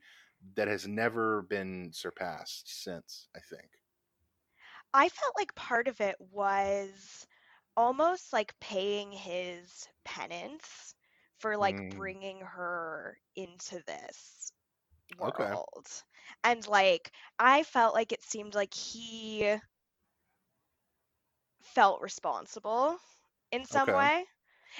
that has never been surpassed since. I think. I felt like part of it was almost like paying his penance for like Mm. bringing her into this Okay. world. And like I felt like it seemed like he felt responsible in some Okay. way.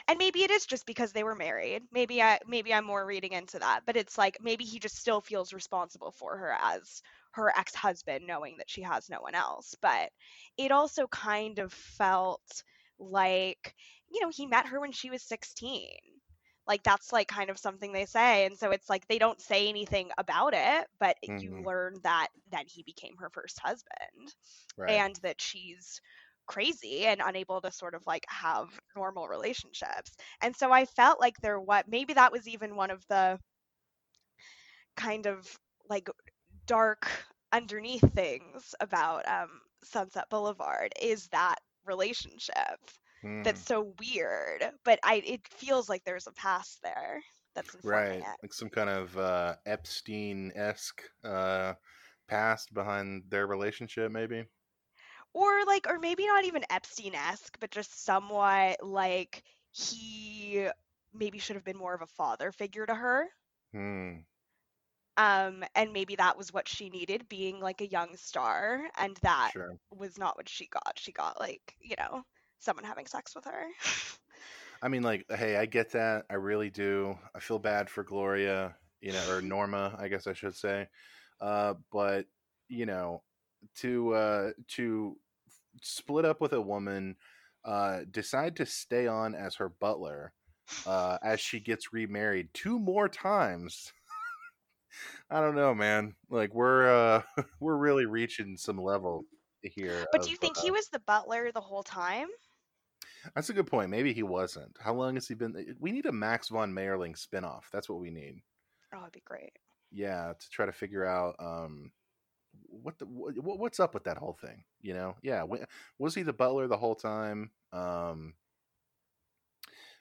And maybe it is just because they were married. Maybe I maybe I'm more reading into that, but it's like maybe he just still feels responsible for her as her ex-husband knowing that she has no one else. But it also kind of felt like, you know, he met her when she was 16. Like that's like kind of something they say. And so it's like they don't say anything about it, but you Mhm. learn that that he became her first husband Right. and that she's crazy and unable to sort of like have normal relationships. And so I felt like there what maybe that was even one of the kind of like dark underneath things about um Sunset Boulevard is that relationship Mm, that's so weird, but I it feels like there's a past there that's right. it. Like some kind of uh, Epstein esque uh, past behind their relationship, maybe. or like or maybe not even epstein-esque but just somewhat like he maybe should have been more of a father figure to her Hmm. Um, and maybe that was what she needed, being like a young star, and that Sure. was not what she got. She got like, you know, someone having sex with her. I mean, like, hey, I get that. I really do. I feel bad for Gloria, you know, or Norma, I guess I should say. Uh, but you know, to uh, to split up with a woman, uh, decide to stay on as her butler, uh, as she gets remarried two more times. I don't know, man. Like we're uh, *laughs* we're really reaching some level here. But of, do you think uh, he was the butler the whole time? That's a good point. Maybe he wasn't. How long has he been? We need a Max von Mayerling spinoff. That's what we need. Oh, it'd be great. Yeah, to try to figure out um, what the what, what's up with that whole thing. You know? Yeah. wa- Was he the butler the whole time? Um,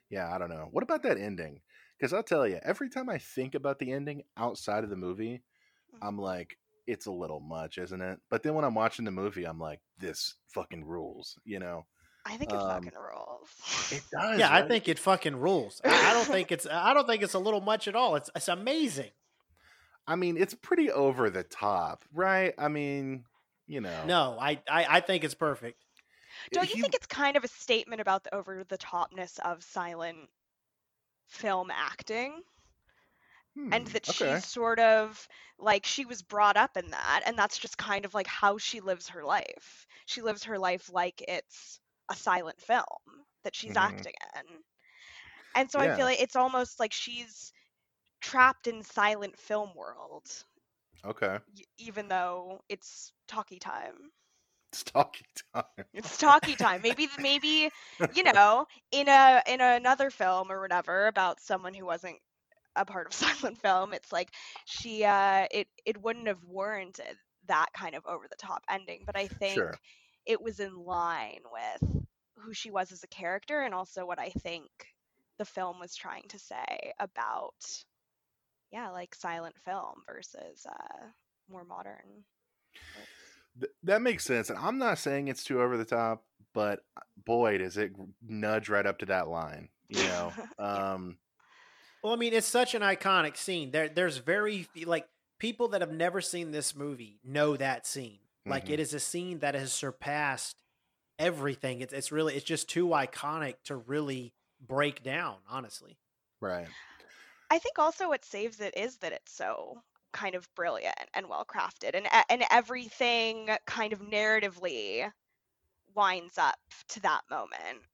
yeah, I don't know. What about that ending? Because I'll tell you, every time I think about the ending outside of the movie, Mhm. I'm like, it's a little much, isn't it? But then when I'm watching the movie, I'm like, this fucking rules. You know? I think it Um, fucking rules. It *laughs* does. Yeah, I think it fucking rules. *laughs* I, I don't think it's I don't think it's a little much at all. It's it's amazing. I mean, it's pretty over the top, right? I mean, you know, No, I I, I think it's perfect. Don't you he- think it's kind of a statement about the over the topness of silent film acting? and Hmm, that okay. she's sort of like she was brought up in that and that's just kind of like how she lives her life she lives her life like it's a silent film that she's Mhm. acting in and so i feel like it's almost like she's trapped in silent film world okay, y- even though it's talkie time *laughs* it's talking time. it's talkie time maybe maybe you *laughs* know in a in another film or whatever about someone who wasn't a part of *laughs* silent film it's like she uh it it wouldn't have warranted that kind of over the top ending but i think Sure. it was in line with who she was as a character and also what i think the film was trying to say about yeah like silent film versus uh more modern works. Th- that makes sense, and I'm not saying it's too over the top, but uh, boy, does it nudge right up to that line. You know, *laughs* um, Well, I mean, it's such an iconic scene. There there's very like people that have never seen this movie know that scene. Like Mhm. it is a scene that has surpassed everything. It's it's really it's just too iconic to really break down, honestly. right. I think also what saves it is that it's so kind of brilliant and well crafted, and and everything kind of narratively winds up to that moment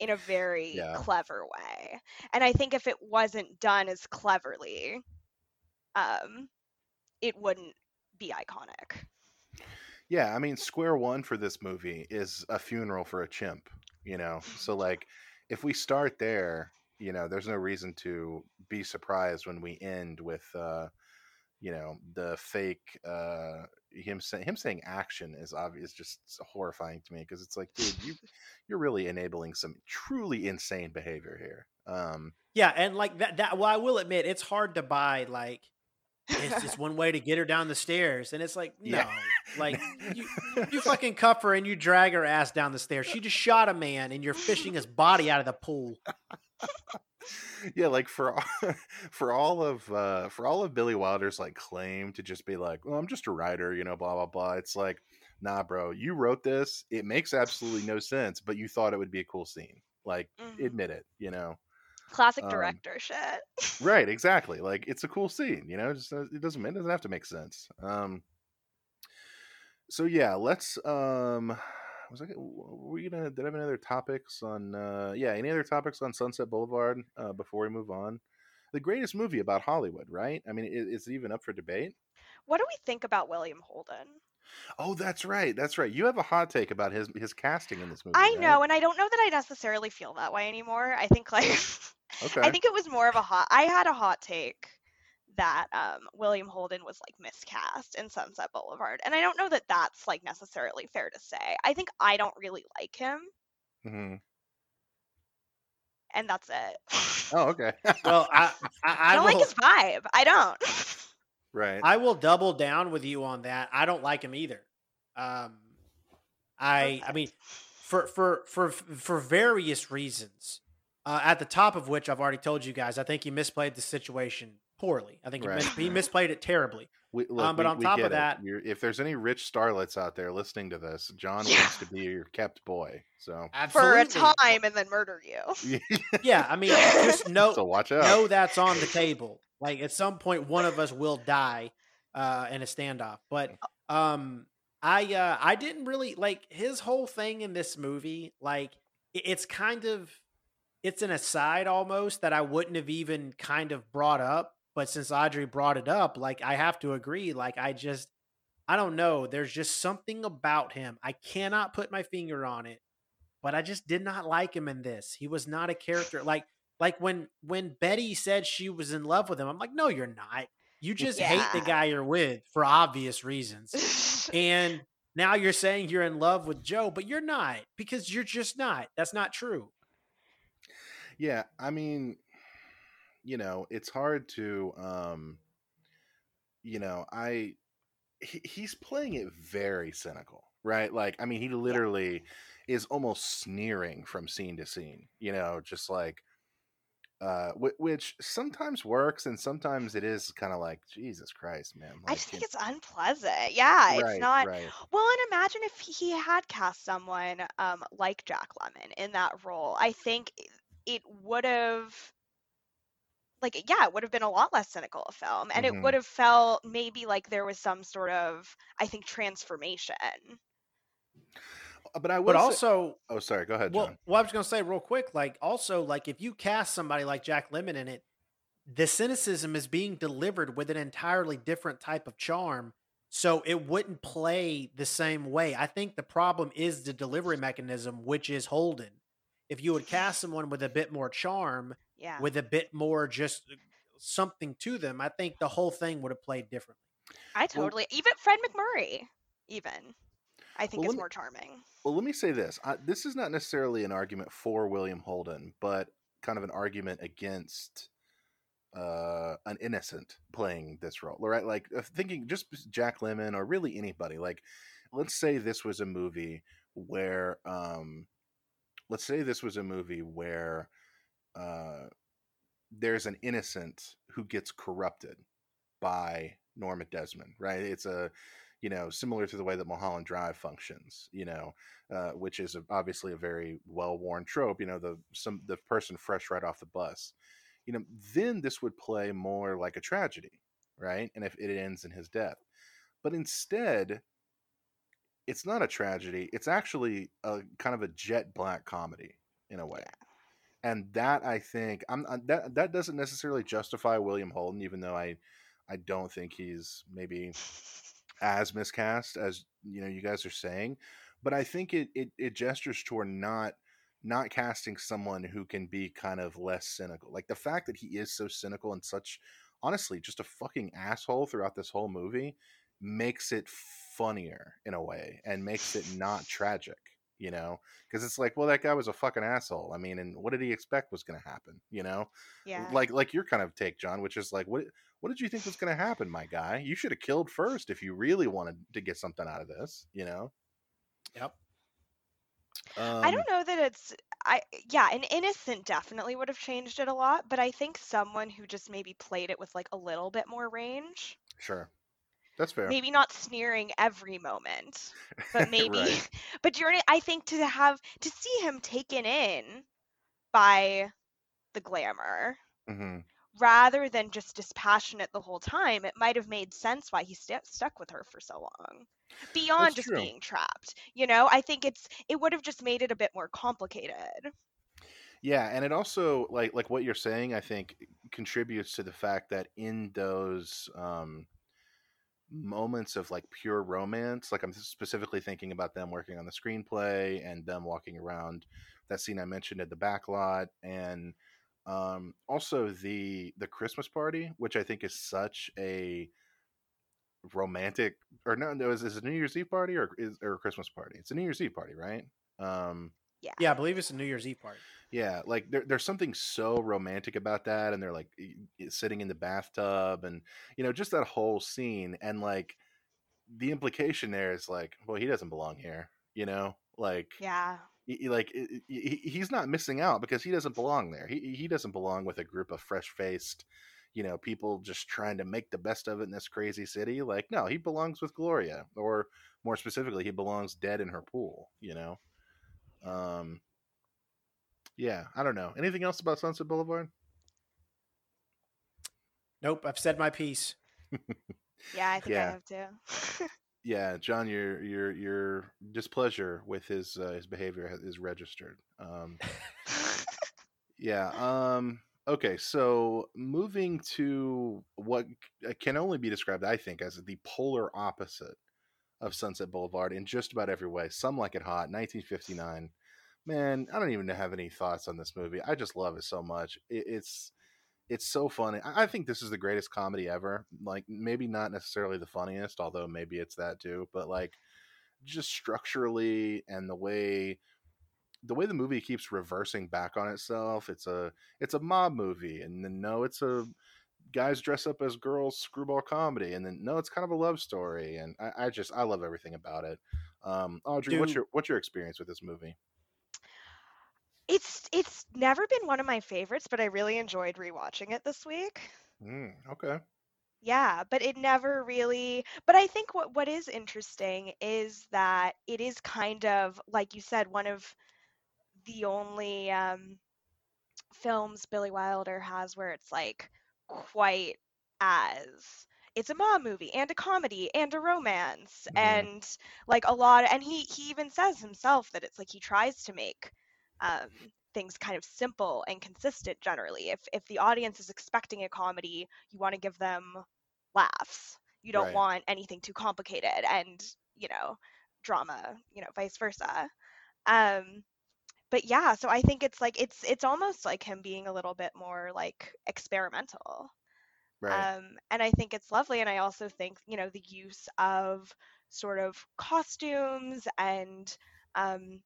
in a very Yeah. clever way. And I think if it wasn't done as cleverly, um, it wouldn't be iconic. Yeah, I mean, square one for this movie is a funeral for a chimp. You know, so like, if we start there, you know, there's no reason to be surprised when we end with, uh, you know, the fake uh, him saying him saying action is obvious, just horrifying to me because it's like, dude, you you're really enabling some truly insane behavior here. Um, Yeah, and like that that well, I will admit it's hard to buy like it's just *laughs* one way to get her down the stairs. And it's like, no. Yeah. Like you, you *laughs* fucking cuff her and you drag her ass down the stairs. She just shot a man and you're fishing his body out of the pool. Yeah, like for all, *laughs* for all of uh, for all of Billy Wilder's like claim to just be like, well, I'm just a writer, you know, blah blah blah. It's like, nah, bro, you wrote this. It makes absolutely *sighs* no sense, but you thought it would be a cool scene. Like, Mhm. admit it, you know. Classic Um, director shit. Right, *laughs* exactly. Like it's a cool scene, you know. Just uh, it doesn't it doesn't have to make sense. Um. So yeah, let's. Um, was g- Were we gonna? Did I have any other topics on? Uh, yeah, any other topics on Sunset Boulevard uh, before we move on? The greatest movie about Hollywood, right? I mean, is, is it even up for debate? What do we think about William Holden? Oh, that's right. That's right. You have a hot take about his his casting in this movie. I right? know, and I don't know that I necessarily feel that way anymore. I think like *laughs* Okay. I think it was more of a hot. I had a hot take that um, William Holden was like miscast in Sunset Boulevard, and I don't know that that's like necessarily fair to say. I think I don't really like him, hmm and that's it. Oh, okay. *laughs* Well, I I, I I, don't will, like his vibe. I don't. right. I will double down with you on that. I don't like him either. Um, I I mean, for for for for various reasons. Uh, at the top of which I've already told you guys, I think he misplayed the situation poorly. I think Right. he, mis- he misplayed it terribly. We, look, Um, but we- on top of that- You're, if there's any rich starlets out there listening to this, John Yeah. wants to be your kept boy. So For a time and then murder you. Yeah, I mean, just *laughs* know so watch out. know that's on the table. Like at some point, one of us will die uh, in a standoff. But um, I uh, I didn't really like his whole thing in this movie. Like i- it's kind of it's an aside almost that I wouldn't have even kind of brought up. But since Audrey brought it up, like I have to agree. Like I just I don't know. There's just something about him. I cannot put my finger on it, but I just did not like him in this. He was not a character like like when when Betty said she was in love with him. I'm like, no, you're not. You just hate the guy you're with for obvious reasons. and *laughs* now you're saying you're in love with Joe, but you're not because you're just not. That's not true. Yeah, I mean, you know, it's hard to um you know, I he, he's playing it very cynical, right? Like I mean, he literally is almost sneering from scene to scene, you know, just like uh wh- which sometimes works and sometimes it is kind of like Jesus Christ, man. I just think you- it's unpleasant. Yeah, it's right, not. right. Well, and imagine if he had cast someone um, like Jack Lemmon in that role. I think it would have, like, yeah, it would have been a lot less cynical a film, and Mhm. it would have felt maybe like there was some sort of, I think, transformation. Uh, But I would But say- also, Oh, sorry. Go ahead, well, John. well, I was gonna say real quick, like also, like if you cast somebody like Jack Lemmon in it, the cynicism is being delivered with an entirely different type of charm. So it wouldn't play the same way. I think the problem is the delivery mechanism, which is Holden. If you would *laughs* cast someone with a bit more charm, Yeah. with a bit more just uh, something to them, I think the whole thing would have played differently. I totally, even Fred MacMurray, even, I think Well, is me- more charming. Well, let me say this. I, this is not necessarily an argument for William Holden, but kind of an argument against uh, an innocent playing this role, right? Like uh, thinking just Jack Lemmon or really anybody. Like, let's say this was a movie where, um, let's say this was a movie where uh, there's an innocent who gets corrupted by Norma Desmond, right? It's a you know, similar to the way that Mulholland Drive functions, you know, uh, which is a, obviously a very well-worn trope. You know, the some the person fresh right off the bus, you know, then this would play more like a tragedy, right? And if it ends in his death, but instead, it's not a tragedy. It's actually a kind of a jet black comedy in a way. And that I think I'm uh, that that doesn't necessarily justify William Holden, even though I I don't think he's maybe as miscast as you know you guys are saying but i think it it, it gestures toward not not casting someone who can be kind of less cynical like the fact that he is so cynical and such honestly just a fucking asshole throughout this whole movie makes it funnier in a way and makes it not tragic you know because it's like well that guy was a fucking asshole. I mean and what did he expect was going to happen you know? Yeah. like like your kind of take john which is like what what did you think was going to happen my guy? You should have killed first if you really wanted to get something out of this you know? Yep. um, I don't know that it's I yeah, an innocent definitely would have changed it a lot, but I think someone who just maybe played it with like a little bit more range, sure that's fair maybe not sneering every moment, but *laughs* maybe Right. *laughs* but you're I think to have to see him taken in by the glamour hmm rather than just dispassionate the whole time, it might have made sense why he st- stuck with her for so long. Beyond That's just true. being trapped, you know, I think it's it would have just made it a bit more complicated. yeah and it also like like what you're saying i think contributes to the fact that in those um moments of like pure romance like i'm specifically thinking about them working on the screenplay and them walking around that scene i mentioned at the back lot and um also the the christmas party which i think is such a romantic or no no is, is it a new year's eve party or is or a christmas party? It's a new year's eve party right? Um Yeah, Yeah, I believe it's a New Year's Eve party. yeah, like there, there's something so romantic about that, and they're like y- y- sitting in the bathtub, and you know, just that whole scene, and like the implication there is like, well, he doesn't belong here, you know, like, Yeah. y- y- like i- i- he- he's not missing out because he doesn't belong there. He he doesn't belong with a group of fresh faced, you know people just trying to make the best of it in this crazy city. Like no, he belongs with Gloria, or more specifically, he belongs dead in her pool. You know. Um. Yeah, I don't know. Anything else about Sunset Boulevard? Nope, I've said my piece. *laughs* Yeah, I think Yeah. I have too. *laughs* Yeah, John, your your your displeasure with his uh, his behavior is registered. Um, yeah. Um, okay, so moving to what can only be described, I think, as the polar opposite of Sunset Boulevard in just about every way. Some like it hot, 1959. Man, I don't even have any thoughts on this movie. I just love it so much. It, it's it's so funny. I I think this is the greatest comedy ever. Like maybe not necessarily the funniest, although maybe it's that too. But like just structurally and the way the way the movie keeps reversing back on itself. It's a it's a mob movie, and then no, it's a guys dress up as girls screwball comedy, and then no, it's kind of a love story. And I, I just I love everything about it. Um, Audrey, what's your what's your experience with this movie? it's it's never been one of my favorites, but I really enjoyed rewatching it this week. Mm, okay. Yeah, but it never really. But I think what what is interesting is that it is kind of like you said, one of the only um, films Billy Wilder has where it's like quite as it's a mom movie and a comedy and a romance Mhm. and like a lot and he he even says himself that it's like he tries to make um, things kind of simple and consistent generally if if the audience is expecting a comedy you want to give them laughs you don't Right. want anything too complicated and you know drama you know vice versa um but yeah so i think it's like it's it's almost like him being a little bit more like experimental Right. um, and I think it's lovely. And I also think, you know, the use of sort of costumes and um,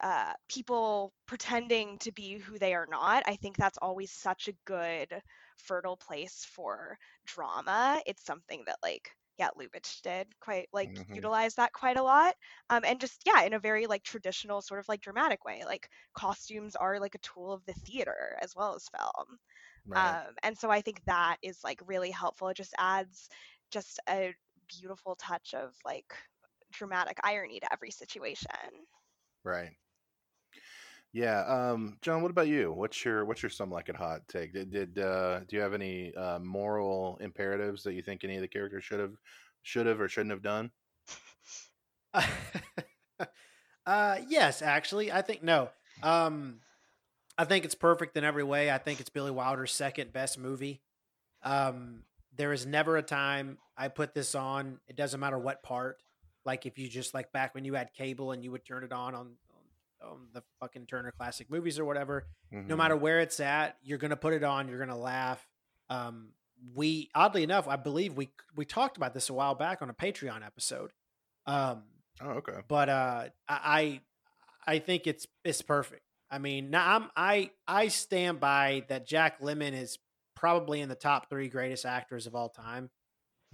uh, people pretending to be who they are not. I think that's always such a good, fertile place for drama. It's something that, like, yeah, Lubitsch did quite like Mhm. utilize that quite a lot. Um, and just, yeah, in a very like traditional sort of like dramatic way. Like, costumes are like a tool of the theater as well as film right. um, and so i think that is like really helpful it just adds just a beautiful touch of like dramatic irony to every situation Right. Yeah. Um, John, what about you? What's your what's your some like it hot take? Did, did uh do you have any uh moral imperatives that you think any of the characters should have should have or shouldn't have done? *laughs* uh, yes, actually, I think no. Um, I think it's perfect in every way. I think it's Billy Wilder's second best movie. Um, there is never a time I put this on. It doesn't matter what part. Like if you just like back when you had cable and you would turn it on on on the fucking Turner Classic Movies or whatever. No Mhm. matter where it's at, you're gonna put it on. You're gonna laugh. Um, we oddly enough, I believe we we talked about this a while back on a Patreon episode. Um, Oh, okay. but uh, I I I think it's it's perfect. I mean, now I'm I I stand by that. Jack Lemmon is probably in the top three greatest actors of all time.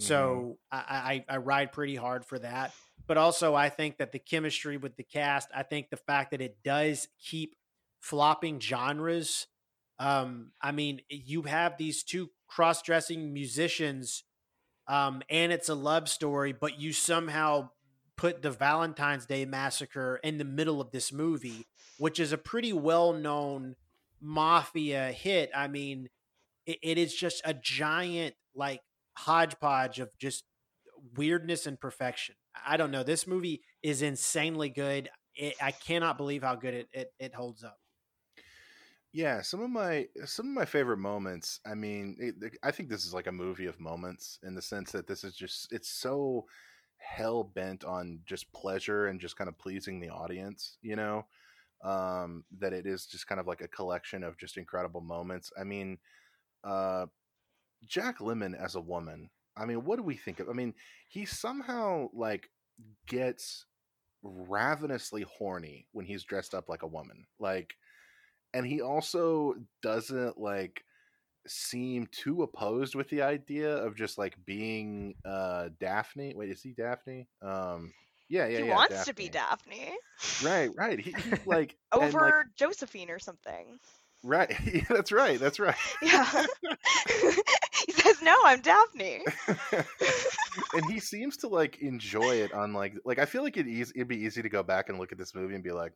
So I, I I ride pretty hard for that. But also, I think that the chemistry with the cast. I think the fact that it does keep flopping genres. Um, I mean, you have these two cross-dressing musicians, um, and it's a love story, but you somehow put the Valentine's Day Massacre in the middle of this movie, which is a pretty well-known mafia hit. I mean, it, it is just a giant like hodgepodge of just weirdness and perfection. I don't know. This movie is insanely good. It, I cannot believe how good it, it it holds up. Yeah, some of my some of my favorite moments. I mean, it, it- I think this is like a movie of moments in the sense that this is just it's so hell bent on just pleasure and just kind of pleasing the audience, you know, um, that it is just kind of like a collection of just incredible moments. I mean, uh, Jack Lemmon as a woman. I mean, what do we think of? I mean, he somehow like gets ravenously horny when he's dressed up like a woman. Like and he also doesn't like seem too opposed with the idea of just like being uh Daphne. Wait, is he Daphne? Um yeah, yeah, he yeah. wants to be daphne Right, right. He, he *laughs* like and, over like, josephine or something Right. *laughs* Yeah, that's right. That's right. Yeah. *laughs* *laughs* he says, "No, I'm Daphne." *laughs* *laughs* and he seems to like enjoy it on like like I feel like it easy, it'd be easy to go back and look at this movie and be like,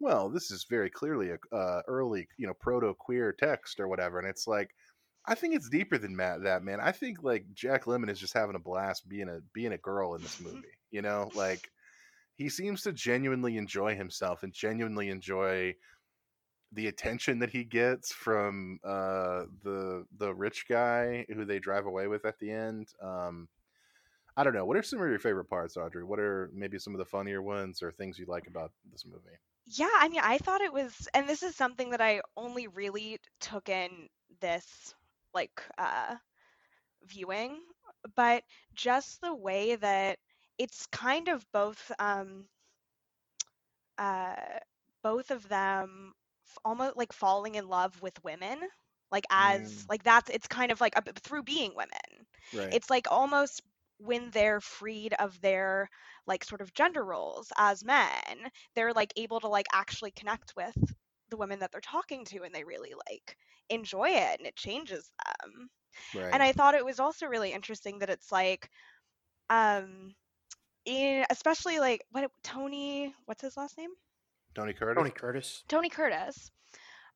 well, this is very clearly a uh, early you know proto queer text or whatever, and it's like. I think it's deeper than Matt, that man. I think like Jack Lemmon is just having a blast being a being a girl in this movie. You know, like he seems to genuinely enjoy himself and genuinely enjoy the attention that he gets from uh, the the rich guy who they drive away with at the end. Um, I don't know. What are some of your favorite parts, Audrey? What are maybe some of the funnier ones or things you like about this movie? Yeah, I mean, I thought it was, and this is something that I only really took in this like uh viewing, but just the way that it's kind of both um uh both of them f- almost like falling in love with women like as Mm, like that's it's kind of like a, through being women right. it's like almost when they're freed of their like sort of gender roles as men they're like able to like actually connect with the women that they're talking to and they really like enjoy it and it changes them Right. and i thought it was also really interesting that it's like um in especially like what tony what's his last name Tony Curtis. Tony Curtis. tony curtis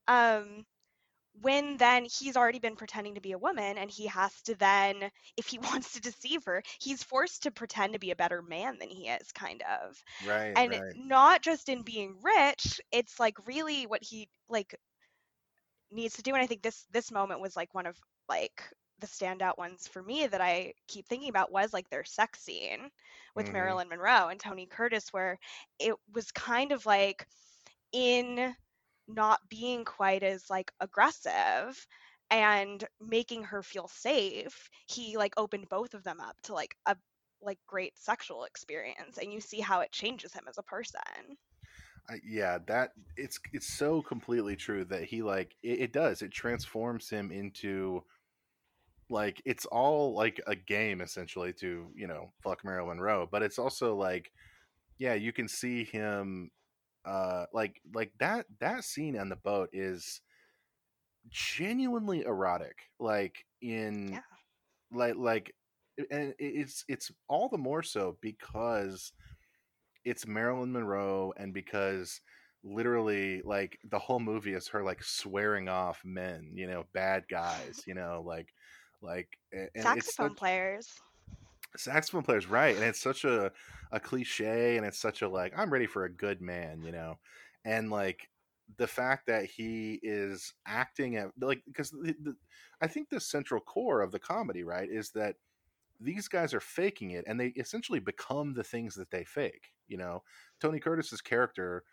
um when then he's already been pretending to be a woman and he has to then if he *laughs* wants to deceive her he's forced to pretend to be a better man than he is kind of Right. and Right. not just in being rich it's like really what he like needs to do and i think this this moment was like one of like the standout ones for me that i keep thinking about was like their sex scene with Mhm. marilyn monroe and tony curtis where it was kind of like in not being quite as like aggressive and making her feel safe he like opened both of them up to like a like great sexual experience and you see how it changes him as a person I, yeah, that it's it's so completely true that he like it, it does. It transforms him into like it's all like a game essentially to you know fuck Marilyn Monroe, but it's also like yeah, you can see him uh like like that that scene on the boat is genuinely erotic like in Yeah. like like and it's it's all the more so because it's Marilyn Monroe and because literally like the whole movie is her like swearing off men, you know, bad *laughs* guys, you know, like like and saxophone such, players saxophone players right and it's such a a cliche and it's such a like I'm ready for a good man, you know. And like the fact that he is acting at like because the, the, I think the central core of the comedy, right, is that these guys are faking it and they essentially become the things that they fake you know tony curtis's character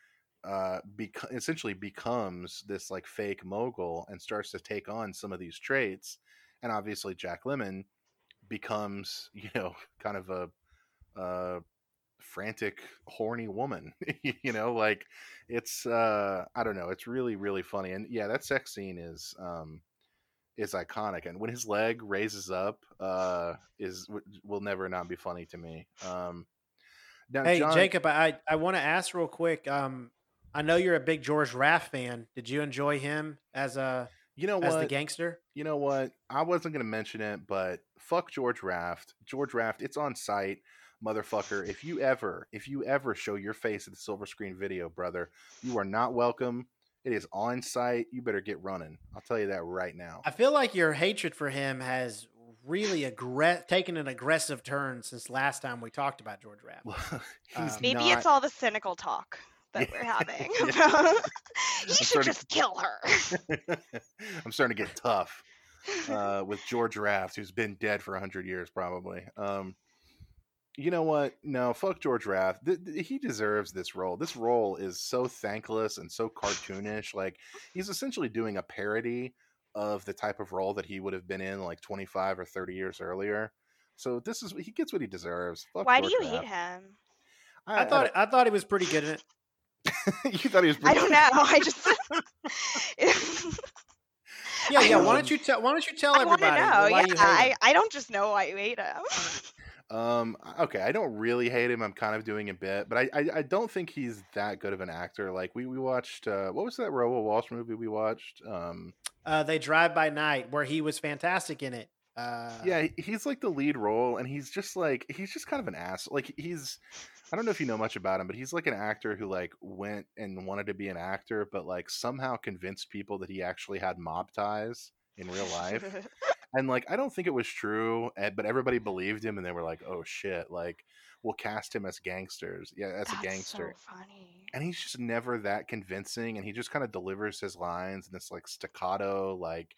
uh bec- essentially becomes this like fake mogul and starts to take on some of these traits and obviously jack lemmon becomes *laughs* you know kind of a uh frantic horny woman *laughs* you know like it's uh i don't know it's really really funny and yeah that sex scene is um is iconic and when his leg raises up uh is w- will never not be funny to me um now Hey, John, Jacob, I I want to ask real quick. Um, I know you're a big George Raft fan. Did you enjoy him as a you know what? as the gangster? you know what? I wasn't going to mention it but fuck george raft. George raft it's on sight motherfucker. If you ever if you ever show your face at the silver screen video brother you are not welcome. It is on sight. You better get running. I'll tell you that right now. I feel like your hatred for him has really aggre- taken an aggressive turn since last time we talked about George Raft. *laughs* Um, maybe not it's all the cynical talk that we're *laughs* having Yeah. *laughs* about he I'm should starting- just kill her *laughs* i'm starting to get tough uh, with George Raft, who's been dead for hundred years, probably. Um, you know what? No, fuck George Raft. Th- th- he deserves this role. This role is so thankless and so cartoonish. Like he's essentially doing a parody of the type of role that he would have been in like twenty five or thirty years earlier. So this is he gets what he deserves. Fuck why do George you hate him I thought I thought he was pretty good in it. *laughs* you thought he was. i don't know i just *laughs* *laughs* Yeah, yeah. Why don't you tell Why don't you tell I want to everybody know. why Yeah, you hate I. I don't just know why you hate him. Um, okay, I don't really hate him. I'm kind of doing a bit, but I, I, I don't think he's that good of an actor. Like we, we watched, uh, what was that Raoul Walsh movie we watched? Um, Uh, they drive by night, where he was fantastic in it. Uh, yeah, he's like the lead role, and he's just like he's just kind of an ass. Like he's, I don't know if you know much about him, but he's like an actor who like went and wanted to be an actor, but like somehow convinced people that he actually had mob ties in real life. *laughs* and like I don't think it was true, eh, but everybody believed him, and they were like, "Oh shit!" Like we'll cast him as gangsters. Yeah, as That's a gangster. so funny. and he's just never that convincing, and he just kind of delivers his lines in this like staccato. Like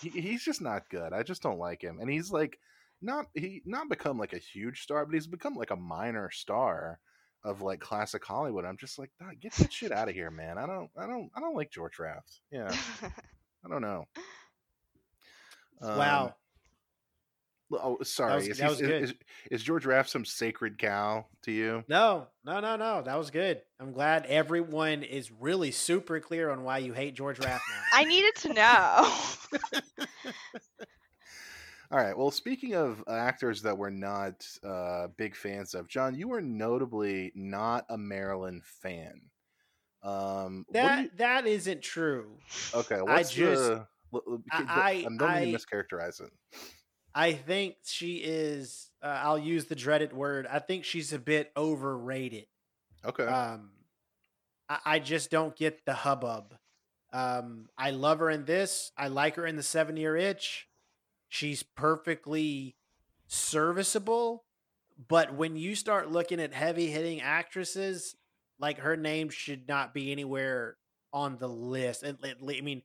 he, he's just not good. I just don't like him, and he's like not he not become like a huge star, but he's become like a minor star of like classic Hollywood. I'm just like, "Dog, get that shit out of here, man. I don't, I don't, I don't like George Raft. Yeah, *laughs* I don't know. Wow. Um, Oh, sorry. was- is, that was is- good. is- is George Raft some sacred cow to you? No, no, no, no. That was good. I'm glad everyone is really super clear on why you hate George Raft now. I needed to know. *laughs* All right. Well, speaking of actors that we're not uh, big fans of, John, you were notably not a Marilyn fan. Um, That you- that isn't true. okay. What's just- the? l- l- I- don't- I- don't mean I- to mischaracterize it. I think she is. Uh, I'll use the dreaded word. I think she's a bit overrated. Okay. Um, I, I just don't get the hubbub. Um, I love her in this. I like her in the Seven Year Itch. She's perfectly serviceable, but when you start looking at heavy hitting actresses, like her name should not be anywhere on the list. I mean,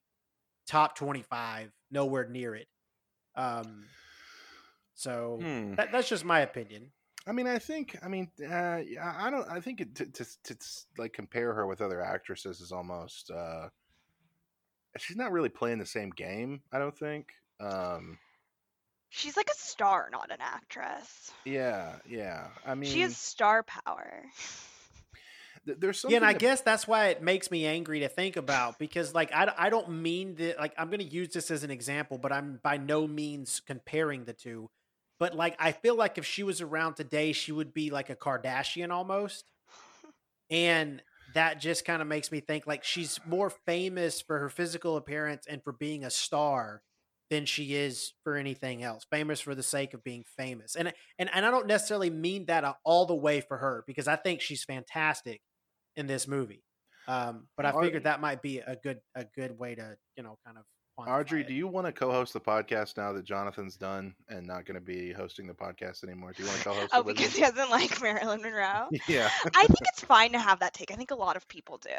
top twenty five, nowhere near it. Um, so Hmm. that, that's just my opinion. I mean, I think. I mean, uh, I don't. I think it, to, to to like compare her with other actresses is almost. Uh, she's not really playing the same game. I don't think. Um, She's like a star, not an actress. yeah, yeah. I mean, she has star power. *laughs* there's something. Yeah, and I ab- guess that's why it makes me angry to think about because, like, I, I don't mean that, like, I'm going to use this as an example, but I'm by no means comparing the two. But, like, I feel like if she was around today, she would be like a Kardashian almost. And that just kind of makes me think like she's more famous for her physical appearance and for being a star than she is for anything else. Famous for the sake of being famous. And and and I don't necessarily mean that all the way for her because I think she's fantastic in this movie. Um, but I figured that might be a good a good way to you know kind of Audrey, it. do you want to co-host the podcast now that Jonathan's done and not going to be hosting the podcast anymore? Do you want to co-host Oh, because he doesn't like *laughs* Marilyn Monroe. *laughs* yeah. I think it's fine to have that take. I think a lot of people do.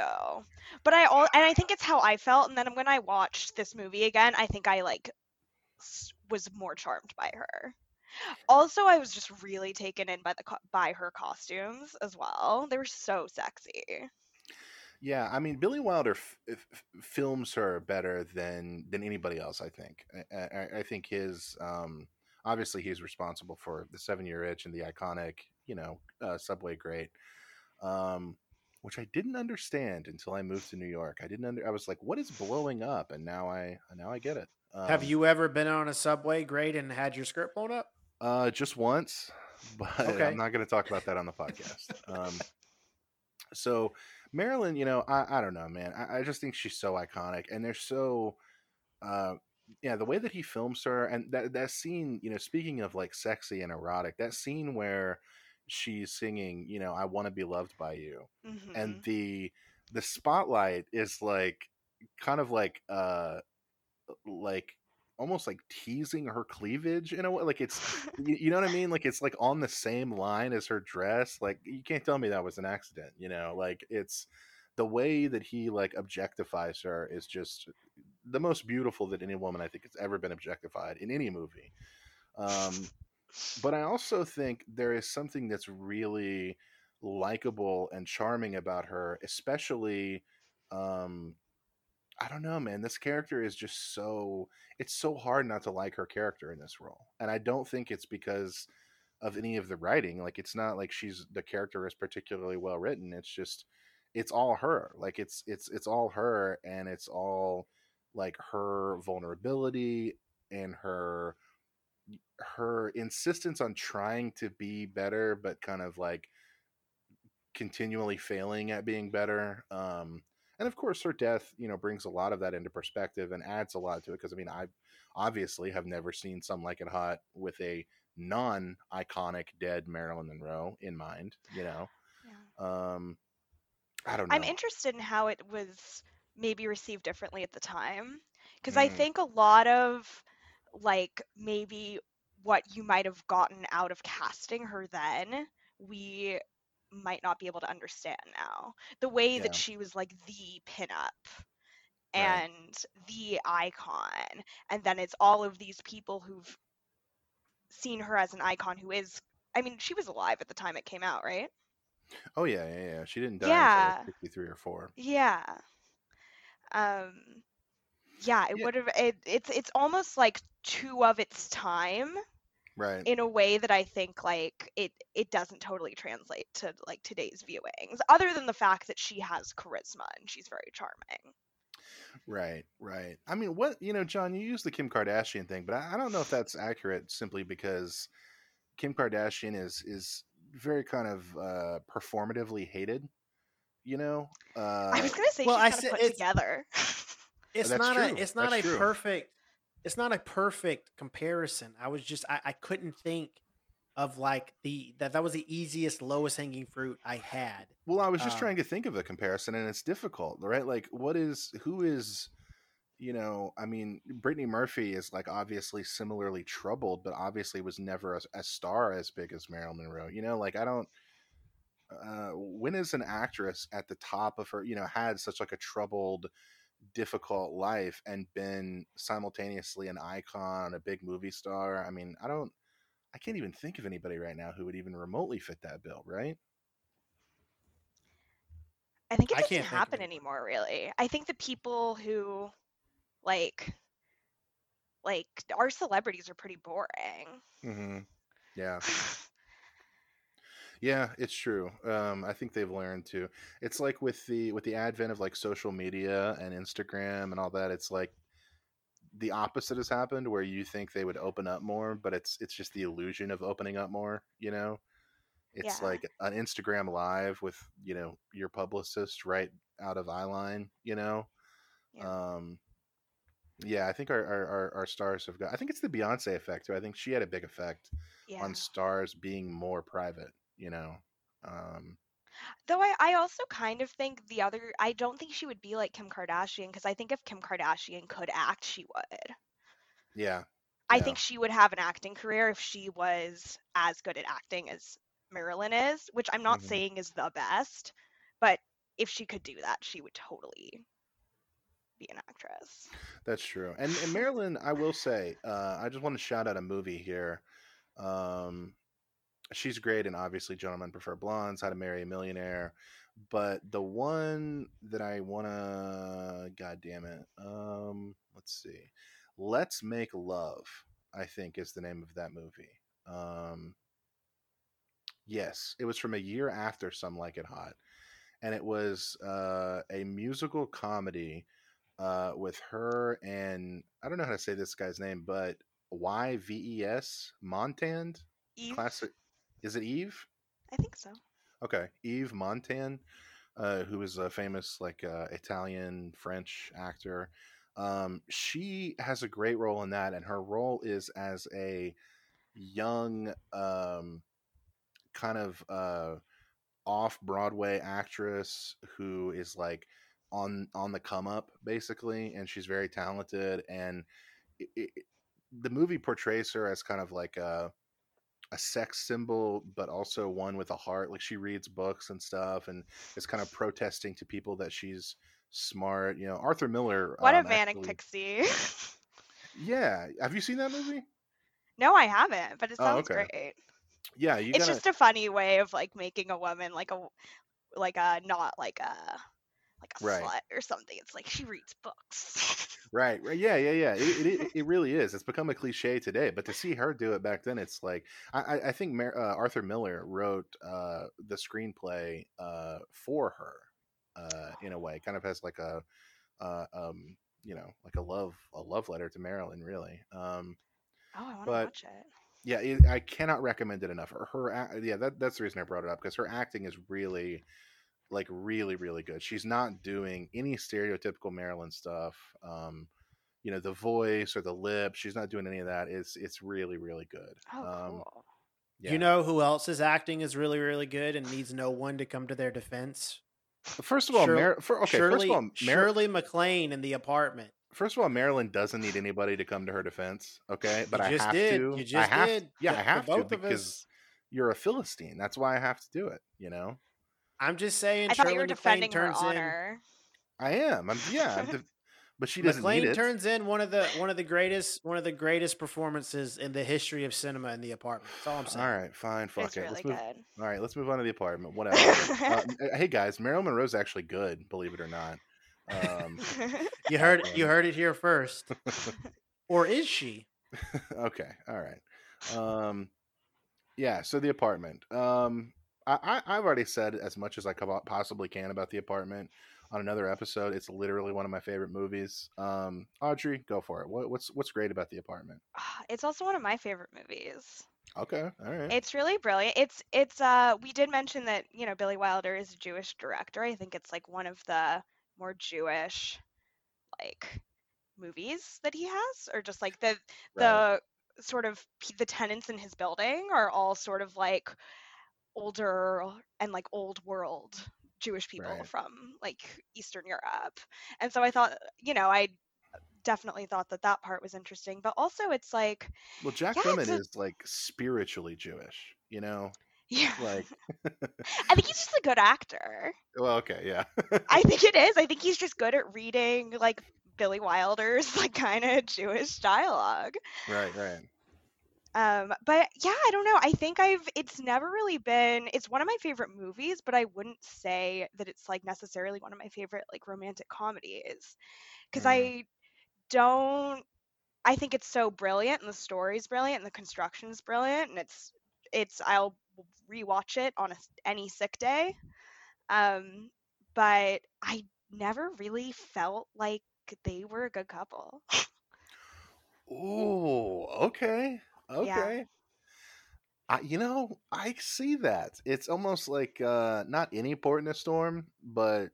But I all and I think it's how I felt and then when I watched this movie again, I think I like was more charmed by her. Also, I was just really taken in by the by her costumes as well. They were so sexy. Yeah, I mean, Billy Wilder f- f- f- films her better than than anybody else. I think. I, I, I think his um, obviously he's responsible for the Seven Year Itch and the iconic, you know, uh, Subway Grate, um, which I didn't understand until I moved to New York. I didn't under. I was like, "What is blowing up?" And now I now I get it. Um, Have you ever been on a subway Grate and had your skirt blown up? Uh, just once, *laughs* but Okay. I'm not going to talk about that on the podcast. Um, so Marilyn, you know, I, I don't know, man. I, I just think she's so iconic, and they're so, uh, yeah, the way that he films her, and that that scene, you know, speaking of like sexy and erotic, that scene where she's singing, you know, "I want to be loved by you," Mhm. and the the spotlight is like kind of like uh like almost like teasing her cleavage in a way like it's *laughs* you, you know what i mean? Like it's like on the same line as her dress like you can't tell me that was an accident you know? Like it's the way that he like objectifies her is just the most beautiful that any woman i think has ever been objectified in any movie. Um but I also think there is something that's really likable and charming about her, especially um I don't know, man. This character is just so it's so hard not to like her character in this role. And I don't think it's because of any of the writing. Like it's not like she's the character is particularly well written. It's just it's all her. Like it's it's it's all her and it's all like her vulnerability and her her insistence on trying to be better, but kind of like continually failing at being better. Um, and of course, her death, you know, brings a lot of that into perspective and adds a lot to it. Because I mean, I obviously have never seen Some Like It Hot with a non-iconic dead Marilyn Monroe in mind. You know, Yeah. um, I don't know. I'm interested in how it was maybe received differently at the time. Because I Mm. think a lot of like maybe what you might have gotten out of casting her then, we might not be able to understand now. The way Yeah. that she was like the pinup Right. and the icon, and then it's all of these people who've seen her as an icon who is I mean, she was alive at the time it came out, right? Oh yeah, yeah, yeah. She didn't die Yeah. until fifty-three or four. Yeah. Um yeah, it Yeah. would have it, it's it's almost like two of its time Right. in a way that I think like it it doesn't totally translate to like today's viewings other than the fact that she has charisma and she's very charming. Right, right. I mean, what you know, John, you use the Kim Kardashian thing, but I, I don't know if that's accurate. Simply because Kim Kardashian is is very kind of uh, performatively hated. You know, uh, I was going to say well, I she's kind said of put it's- together. *laughs* It's That's not true. a it's not That's a true. perfect it's not a perfect comparison. I was just I, I couldn't think of like the that that was the easiest lowest hanging fruit I had. well, I was just um, trying to think of a comparison, and it's difficult, right? Like, what is who is you know, I mean, Brittany Murphy is like obviously similarly troubled, but obviously was never a, a star as big as Marilyn Monroe. You know, like I don't. Uh, when is an actress at the top of her, you know, had such like a troubled, difficult life and been simultaneously an icon, a big movie star? I mean, I don't. I can't even think of anybody right now who would even remotely fit that bill, right? I think it doesn't happen anymore really. I think the people who like like our celebrities are pretty boring. Mm-hmm. Yeah. *laughs* *laughs* Yeah, it's true. Um, I think they've learned to. It's like with the with the advent of like social media and Instagram and all that. It's like the opposite has happened, where you think they would open up more, but it's it's just the illusion of opening up more. You know, it's Yeah. like an Instagram live with you know your publicist right out of eyeline. You know, Yeah. um, yeah. I think our, our our stars have got. I think it's the Beyonce effect too. I think she had a big effect yeah. on stars being more private you know um Though I, I also kind of think the other I don't think she would be like Kim Kardashian because I think if Kim Kardashian could act, she would. yeah I Yeah. think she would have an acting career if she was as good at acting as Marilyn is, which I'm not Mhm. saying is the best, but if she could do that, she would totally be an actress. that's true and, and *laughs* marilyn i will say uh i just want to shout out a movie here um she's great and obviously gentlemen prefer blondes how to marry a millionaire but the one that i want to god damn it um let's see let's make love i think is the name of that movie um yes it was from a year after some like it hot and it was uh, a musical comedy uh, with her and I don't know how to say this guy's name, but Y V E S Montand. Classic. Is it Eve? I think so. Okay, Yves Montand, uh, who is a famous like uh, Italian French actor. Um, she has a great role in that, and her role is as a young, um, kind of uh, off Broadway actress who is like on on the come up basically, and she's very talented. And it, it, the movie portrays her as kind of like a a sex symbol, but also one with a heart. Like she reads books and stuff, and is kind of protesting to people that she's smart. You know, Arthur Miller. What um, a manic actually- pixie. *laughs* Yeah, have you seen that movie? no, I haven't, but it Oh, sounds okay. great. Yeah, you it's gotta. just a funny way of like making a woman like a like a not like a like a Right. slut or something. It's like she reads books. *laughs* Right, right, yeah, yeah, yeah. It, it, it really is. It's become a cliche today, but to see her do it back then, it's like I, I- think Mar- uh, Arthur Miller wrote uh, the screenplay uh, for her uh, in a way, kind of has like a, uh, um, you know, like a love a love letter to Marilyn, really. Um, Oh, I want to watch it. yeah, it, I cannot recommend it enough. Her, her yeah, that, that's the reason I brought it up because her acting is really, like, really, really good. She's not doing any stereotypical Marilyn stuff. Um, you know, the voice or the lip. She's not doing any of that. It's it's really, really good. Oh, um, cool. Yeah. You know who else is acting is really, really good and needs no one to come to their defense? first of all, Shir- Mar- for, okay, Shirley, first of all, Mar- Shirley MacLaine in the apartment. first of all, Marilyn doesn't need anybody to come to her defense. Okay, but You I just have did. to. You I just have, did. Yeah, For- I have to both of because us. you're a philistine. That's why I have to do it. You know, I'm just saying. I thought Shirley you were MacLaine defending her turns in. honor. I am. I'm yeah. I'm def- *laughs* but she doesn't MacLaine need it. turns in one of the one of the greatest one of the greatest performances in the history of cinema in the apartment. That's all I'm saying. all right, fine, fuck It's it. really let's move. good. All right, let's move on to the apartment. Whatever. uh, *laughs* hey guys, Marilyn Monroe's actually good. Believe it or not. Um, *laughs* You heard it. You heard it here first. or is she? okay, all right. Um, yeah. So the apartment. Um, I, I I've already said as much as I possibly can about the apartment on another episode. It's literally one of my favorite movies. Um, Audrey, go for it. What, what's what's great about the apartment? it's also one of my favorite movies. Okay, all right. It's really brilliant. It's it's uh we did mention that, you know, Billy Wilder is a Jewish director. I think it's like one of the more Jewish like movies that he has or just like the Right. the sort of the tenants in his building are all sort of like older and like old world Jewish people Right. from like Eastern Europe. And so I thought, you know, I definitely thought that that part was interesting, but also it's like Well, Jack Yeah, Lemmon a- is like spiritually Jewish. You know, yeah. like *laughs* I think he's just a good actor. well, okay, yeah. I think it *laughs* is. I think he's just good at reading like Billy Wilder's *laughs* like kind of Jewish dialogue. right, right. Um, but yeah, I don't know. I think I've it's never really been it's one of my favorite movies, but I wouldn't say that it's like necessarily one of my favorite like romantic comedies. Cuz Mm. I don't I think it's so brilliant and the story's brilliant and the construction's brilliant and it's it's I'll rewatch it on a, any sick day. Um, but I never really felt like they were a good couple. *laughs* Ooh, okay, okay. I, you know, I see that. It's almost like uh, not any port in a storm, but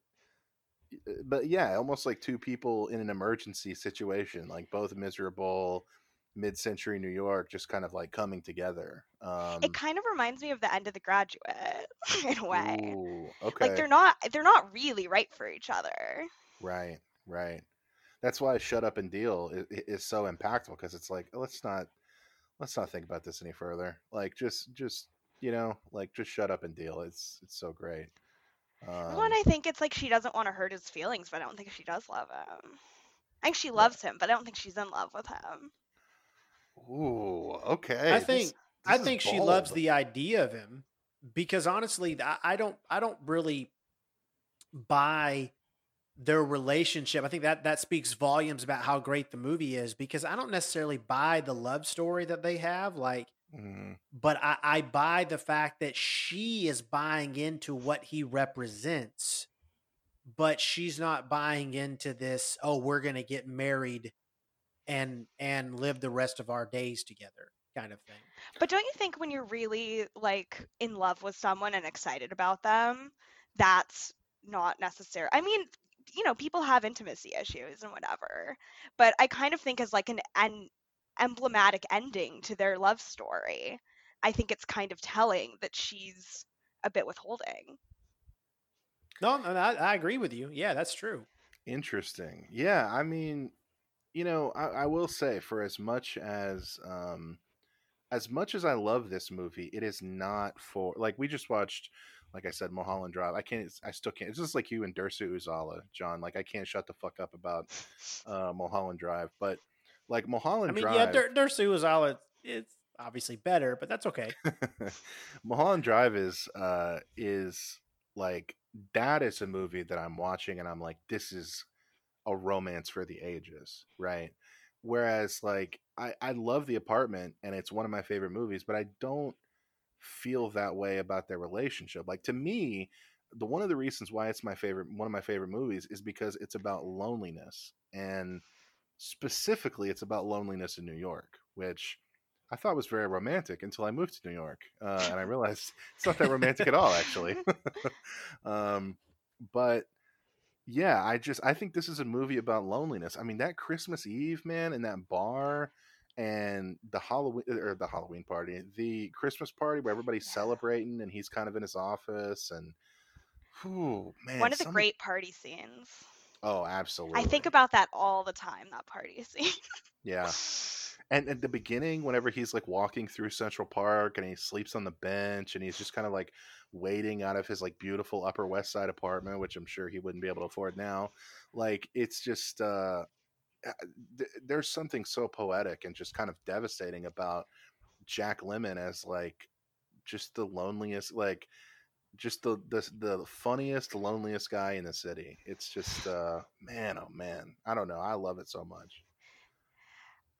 uh, but yeah, almost like two people in an emergency situation, like both miserable, mid-century New York, just kind of like coming together. Um, it kind of reminds me of the end of The Graduate *laughs* in a way. ooh, okay, Like they're not they're not really right for each other. right, right. That's why "Shut Up and Deal" is, is so impactful because it's like let's not let's not think about this any further. Like just just you know like just shut up and deal. It's it's so great. Um, One, I think it's like she doesn't want to hurt his feelings, but I don't think she does love him. I think she loves him, but I don't think she's in love with him. Ooh, okay. I think this I is think she loves the idea of him because honestly, I, I don't I don't really buy their relationship. I think that that speaks volumes about how great the movie is because I don't necessarily buy the love story that they have. Like, Mhm. but I, I buy the fact that she is buying into what he represents, but she's not buying into this. Oh, we're gonna get married and and live the rest of our days together, kind of thing. But don't you think when you're really like in love with someone and excited about them, that's not necessary. I mean, you know, people have intimacy issues and whatever, but I kind of think as like an an emblematic ending to their love story, I think it's kind of telling that she's a bit withholding. No, no, I, I agree with you. Yeah, that's true. Interesting. Yeah, I mean, you know, I, I will say for as much as um as much as I love this movie, it is not for like we just watched, like I said, Mulholland Drive. I can't, I still can't. It's just like you and Dersu Uzala, John. Like I can't shut the fuck up about *laughs* uh Mulholland Drive. But like Mulholland I mean, Drive, yeah, Dur- Dersu it's, it's obviously better, but that's okay. *laughs* Mulholland Drive is uh is like that is a movie that I'm watching and I'm like this is a romance for the ages, right? Whereas like I I love The Apartment and it's one of my favorite movies, but I don't feel that way about their relationship. Like to me, the one of the reasons why it's my favorite one of my favorite movies is because it's about loneliness and specifically it's about loneliness in New York, which I thought was very romantic until I moved to New York, uh, and I *laughs* realized it's not that romantic at all, actually. *laughs* um, but yeah, I just I think this is a movie about loneliness. I mean, that Christmas Eve, man, in that bar, and the Halloween uh, or the Halloween party, the Christmas party where everybody's celebrating, and he's kind of in his office, and whew, man, One of the some- great party scenes. Oh, absolutely. I think about that all the time. That party *laughs* scene. yeah. And at the beginning, whenever he's like walking through Central Park and he sleeps on the bench and he's just kind of like waiting out of his like beautiful Upper West Side apartment, which I'm sure he wouldn't be able to afford now. Like it's just uh th- there's something so poetic and just kind of devastating about Jack Lemmon as like just the loneliest like just the the the funniest loneliest guy in the city. It's just uh man oh man. I don't know. I love it so much.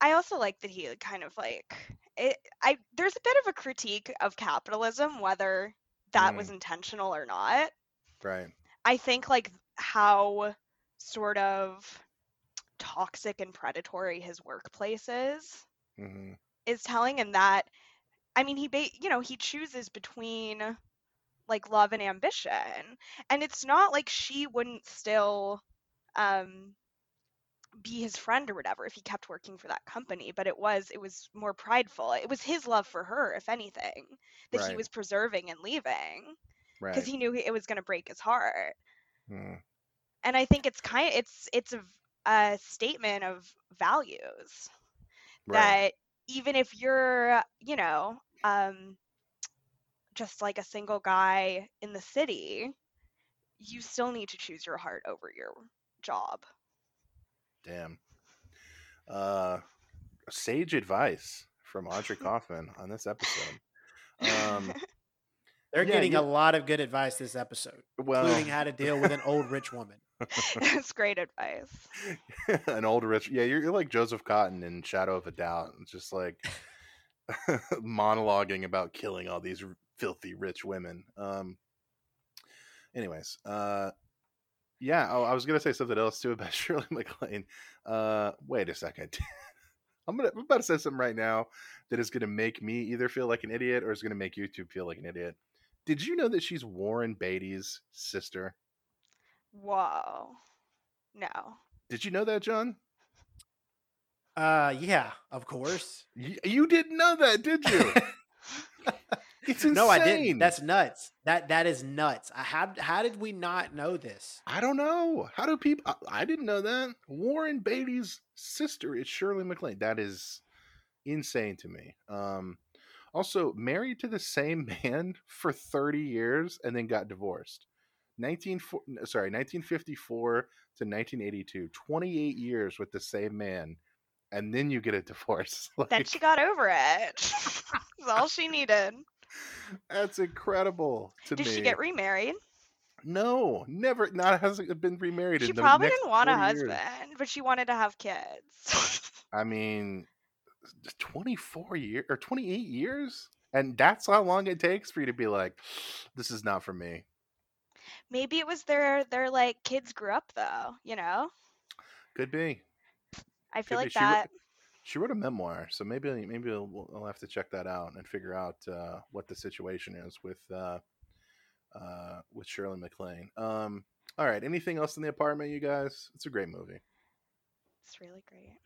I also like that he kind of like it. I there's a bit of a critique of capitalism, whether that Mm. was intentional or not. Right. I think like how sort of toxic and predatory his workplace is hmm is telling and that I mean he ba- you know he chooses between like love and ambition and it's not like she wouldn't still um be his friend or whatever if he kept working for that company but it was it was more prideful it was his love for her if anything that he was preserving and leaving Right. because he knew it was going to break his heart Mm. and I think it's kind of it's it's a statement of values Right. that even if you're you know um just like a single guy in the city you still need to choose your heart over your job Damn. Uh, sage advice from Audrey *laughs* Kaufman on this episode. Um, They're Yeah, getting you- a lot of good advice this episode, well, including how to deal with an old rich woman. *laughs* That's great advice *laughs* an old rich. Yeah, you're, you're like Joseph Cotten in Shadow of a Doubt. It's just like monologuing about killing all these filthy rich women. Um. Anyways, uh, yeah. Oh, I was gonna say something else too *laughs* about Shirley MacLaine. Uh, wait a second. *laughs* I'm gonna I'm about to say something right now that is gonna make me either feel like an idiot or is gonna make YouTube feel like an idiot. Did you know that she's Warren Beatty's sister? whoa no Did you know that, John? Uh, yeah, of course. You, you didn't know that, did you? *laughs* it's insane. No, I didn't. That's nuts. That that is nuts. I how how did we not know this? I don't know. How do people? I, I didn't know that. Warren Beatty's sister is Shirley MacLaine. That is insane to me. Um, also married to the same *laughs* man for 30 years and then got divorced. 19 sorry 1954 to 1982 28 years with the same man and then you get a divorce *laughs* then she got over it *laughs* that's all she needed *laughs* that's incredible to did me she get remarried no never not hasn't been remarried she probably didn't want a 40 years. husband but she wanted to have kids *laughs* I mean, 24 years or 28 years? And that's how long it takes for you to be like, *sighs* this is not for me. maybe it was their their like kids grew up though you know Could be. i feel Could like that She wrote a memoir, so maybe maybe I'll, I'll have to check that out and figure out uh, what the situation is with uh, uh, with Shirley MacLaine. Um, all right, anything else in the apartment, you guys? It's a great movie. it's really great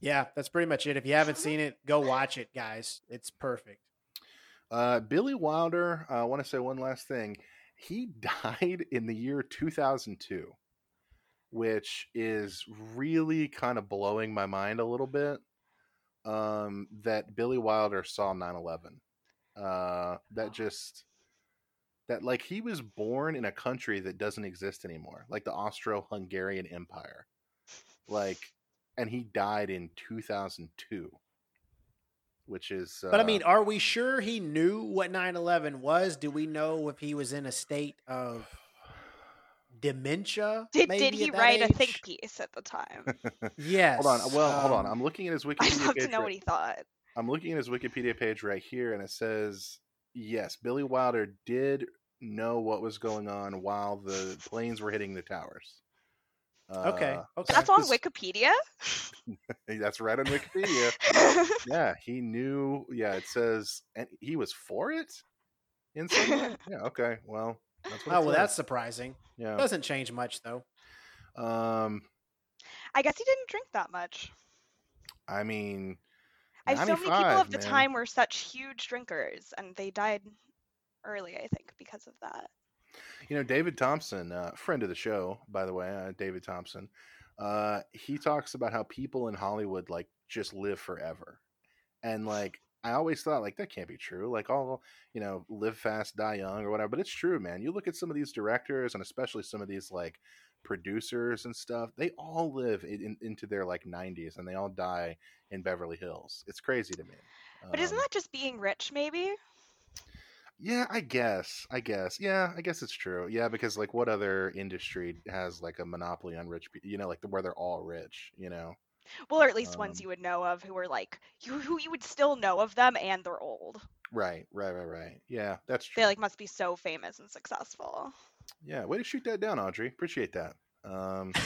Yeah, that's pretty much it. If you haven't *laughs* seen it, go watch it, guys. It's perfect. Uh, Billy Wilder. uh, I want to say one last thing. He *laughs* died in the year 2002, which is really kind of blowing my mind a little bit. Um, that Billy Wilder saw 9/11. Uh, that just that like he was born in a country that doesn't exist anymore, like the Austro-Hungarian Empire. Like, and he died in 2002. Which is, But I uh, mean, are we sure he knew what 9/11 was? Do we know if he was in a state of dementia? did, maybe did he at that write a think piece at the time Yes. *laughs* Hold on. Well, hold on. um, I'm looking at his *laughs* Wikipedia. i'd love page. to know right- what he thought I'm looking at his Wikipedia page right here, and it says yes, Billy Wilder did know what was going on while the planes were hitting the towers. Okay, Uh, okay. That's on Wikipedia. *laughs* that's right on Wikipedia. yeah, he knew. Yeah, it says, and he was for it in some way. Yeah, okay. Well, that's what. Oh well, says. that's surprising. yeah. Doesn't change much though. Um, I guess he didn't drink that much. I mean, I so many people of the man. time were such huge drinkers, and they died early. I think because of that. You know, David Thomson, uh, friend of the show, by the way, uh, David Thomson, uh, he talks about how people in Hollywood like just live forever, and like I always thought like that can't be true. Like all you know, live fast, die young, or whatever. But it's true, man. You look at some of these directors, and especially some of these like producers and stuff. They all live in, in- into their like 90s, and they all die in Beverly Hills. It's crazy to me. But isn't Um, that just being rich? Maybe. Yeah, I guess. I guess. Yeah, I guess it's true. Yeah, because like what other industry has like a monopoly on rich people? You know, like where they're all rich. You know. Well, or at least ones Um, you would know of who were like you, who you would still know of them, and they're old. Right. Right. Right. Right. Yeah, that's true. They like must be so famous and successful. yeah. Way to shoot that down, Audrey. Appreciate that. Um. *laughs*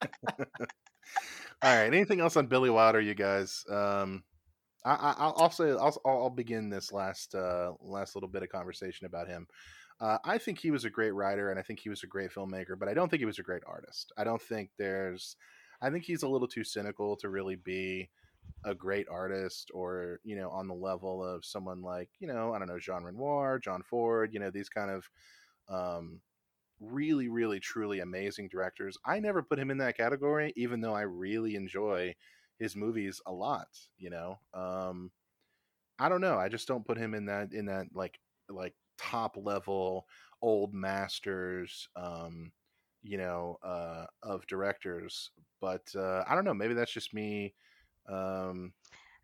*laughs* all right. Anything else on Billy Wilder, you guys? Um. I, I, I'll I'll say I'll, I'll I'll begin this last uh last little bit of conversation about him. Uh, I think he was a great writer and I think he was a great filmmaker, but I don't think he was a great artist. I don't think there's, I think he's a little too cynical to really be a great artist or, you know, on the level of someone like, you know, I don't know, Jean Renoir, John Ford, you know, these kind of um, really, really, truly amazing directors. I never put him in that category, even though I really enjoy his movies a lot, you know. Um, I don't know. I just don't put him in that, in that like, like top level old masters um you know uh of directors but uh i don't know maybe that's just me um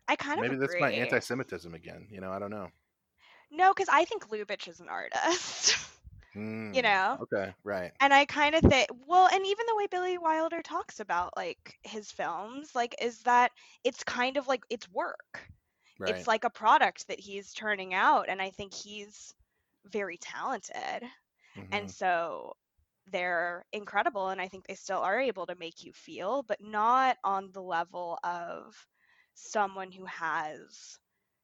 I kind of maybe that's my anti-semitism again you know i don't know No, because I think Lubitsch is an artist. Mm, *laughs* you know, okay right and I kind of think well, and even the way Billy Wilder talks about like his films, like is that it's kind of like it's work. right It's like a product that he's turning out, and I think he's very talented. Mhm. and so they're incredible and i think they still are able to make you feel but not on the level of someone who has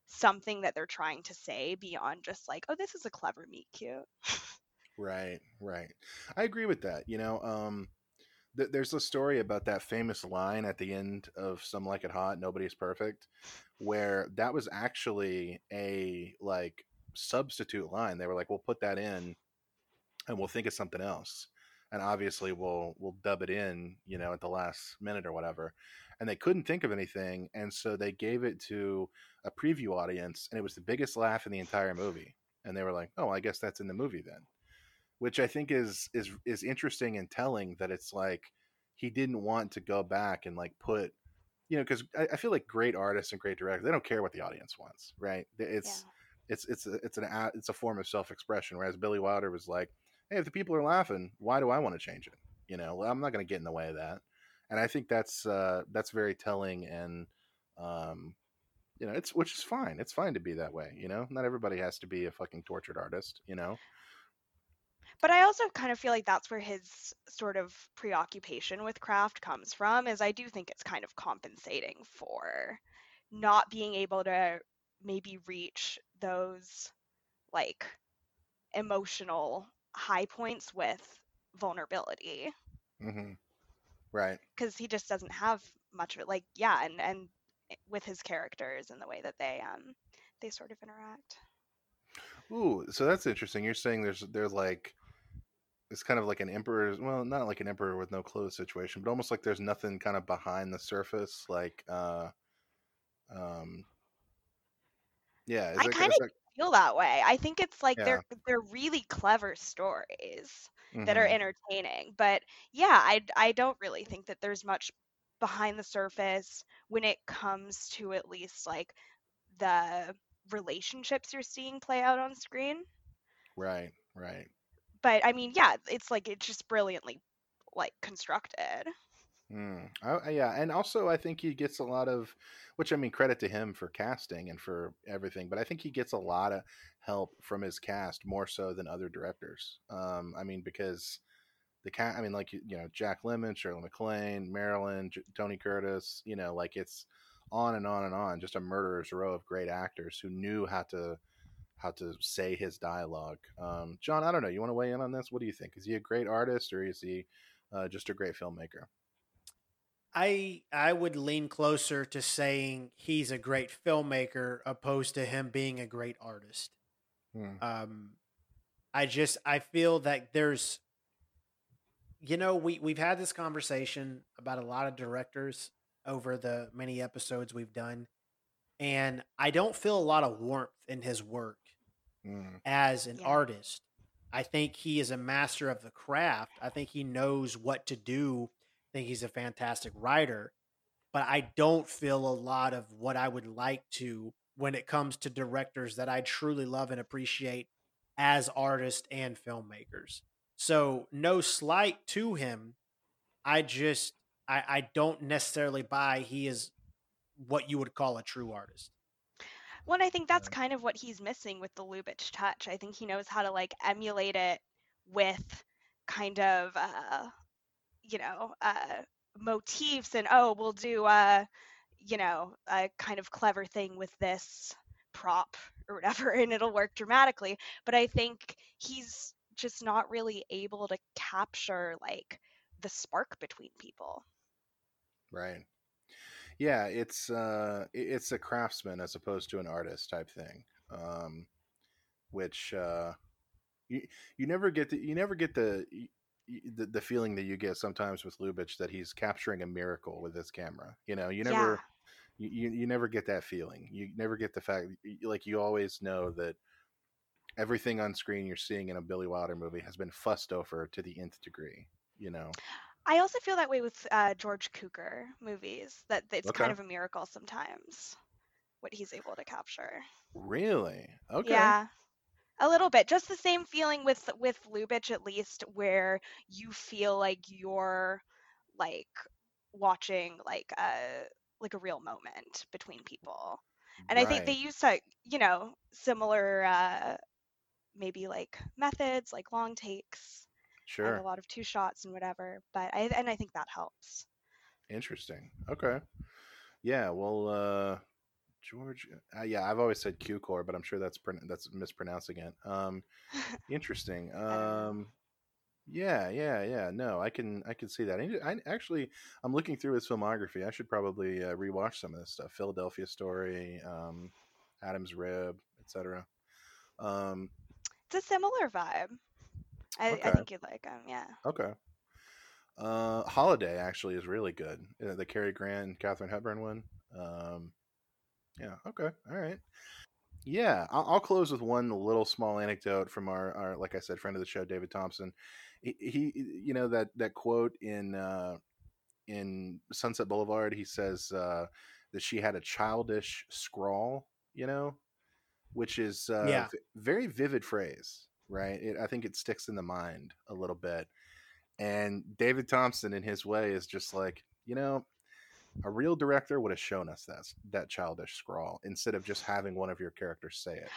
something that they're trying to say beyond just like oh this is a clever meet cute Right, right. I agree with that. You know, um, th- there's a story about that famous line at the end of Some Like It Hot, Nobody's Perfect, where that was actually a like substitute line. They were like, we'll put that in and we'll think of something else. And obviously we'll we'll dub it in, you know, at the last minute or whatever. And they couldn't think of anything, and so they gave it to a preview audience, and it was the biggest laugh in the entire movie. And they were like, "Oh, I guess that's in the movie then." which I think is is is interesting and telling that it's like he didn't want to go back and like put you know because I, I feel like great artists and great directors they don't care what the audience wants right it's it's it's a, it's an it's a form of self expression whereas Billy Wilder was like hey if the people are laughing why do I want to change it? You know I'm not going to get in the way of that. And I think that's uh that's very telling and um you know it's which is fine it's fine to be that way you know? Not everybody has to be a fucking tortured artist you know? But i also kind of feel like that's where his sort of preoccupation with craft comes from is i do think it's kind of compensating for not being able to maybe reach those like emotional high points with vulnerability. Hmm right. Because he just doesn't have much of it like yeah and and with his characters and the way that they um they sort of interact. Ooh, so that's interesting. You're saying there's there's like it's kind of like an emperor well, not like an emperor with no clothes situation, but almost like there's nothing kind of behind the surface, like uh um yeah, is I kinda that- feel that way i think it's like Yeah. they're they're really clever stories that are mhm, entertaining but yeah i i don't really think that there's much behind the surface when it comes to at least like the relationships you're seeing play out on screen right, right. but i mean yeah it's like it's just brilliantly like constructed Mm. I, I- yeah, and also I think he gets a lot of, which I mean, credit to him for casting and for everything, but I think he gets a lot of help from his cast more so than other directors. Um, I mean, because the cat. I mean, like you you know, Jack Lemmon, Shirley MacLaine, Marilyn, J- Tony Curtis. You know, like it's on and on and on. Just a murderer's row of great actors who knew how to how to say his dialogue. Um, John, I don't know. You want to weigh in on this? What do you think? Is he a great artist or is he uh, just a great filmmaker? I I would lean closer to saying he's a great filmmaker opposed to him being a great artist. Hmm. Um, I just I feel that there's, you know, we we've had this conversation about a lot of directors over the many episodes we've done, and I don't feel a lot of warmth in his work Mm. as an Yeah. artist. I think he is a master of the craft. I think he knows what to do. I think he's a fantastic writer, but I don't feel a lot of what I would like to when it comes to directors that I truly love and appreciate as artists and filmmakers. So, no slight to him. I just I, I don't necessarily buy he is what you would call a true artist. Well, and I think that's kind of what he's missing with the Lubitsch touch. I think he knows how to like emulate it with kind of uh you know, uh motifs and oh, we'll do a you know, a kind of clever thing with this prop *laughs* or whatever and it'll work dramatically. But I think he's just not really able to capture like the spark between people. Right. Yeah, it's uh it's a craftsman as opposed to an artist type thing. Um which uh you you never get the you never get the the, the feeling that you get sometimes with Lubitsch that he's capturing a miracle with his camera. You know, you never you, you, you never get that feeling. You never get the fact like you always know that everything on screen you're seeing in a Billy Wilder movie has been fussed over to the nth degree, you know. I also feel that way with uh, George Cukor movies. That that it's kind of a miracle sometimes what he's able to capture. Really? Okay. Yeah, a little bit. Just the same feeling with with Lubitsch, at least, where you feel like you're like watching like a like a real moment between people. And I think they used to, you know, similar uh, maybe like methods, like long takes and Sure. a lot of two shots and whatever. But I and I think that helps. Interesting. Okay. Yeah. Well, uh, George. Uh, yeah, I've always said Q-core, but I'm sure that's pron- that's mispronouncing it. Um, *laughs* interesting. Um, yeah, yeah, yeah. No, I can I can see that. I, I actually I'm looking through his filmography. I should probably uh, rewatch some of this stuff. Philadelphia Story, um, Adam's Rib, etc. Um, It's a similar vibe. I, I think you'd like him. Yeah. okay. Uh, Holiday actually is really good. Uh, the Cary Grant, Katharine Hepburn one. Um, yeah. Okay. All right. Yeah, I'll, I'll close with one little small anecdote from our, our, like I said, friend of the show, David Thomson. He, he you know, that that quote in uh, in Sunset Boulevard. He says uh, that she had a childish scrawl. You know, which is uh, Yeah. very vivid phrase, right? It, I think it sticks in the mind a little bit. And David Thomson, in his way, is just like, you know, a real director would have shown us that that childish scrawl instead of just having one of your characters say it.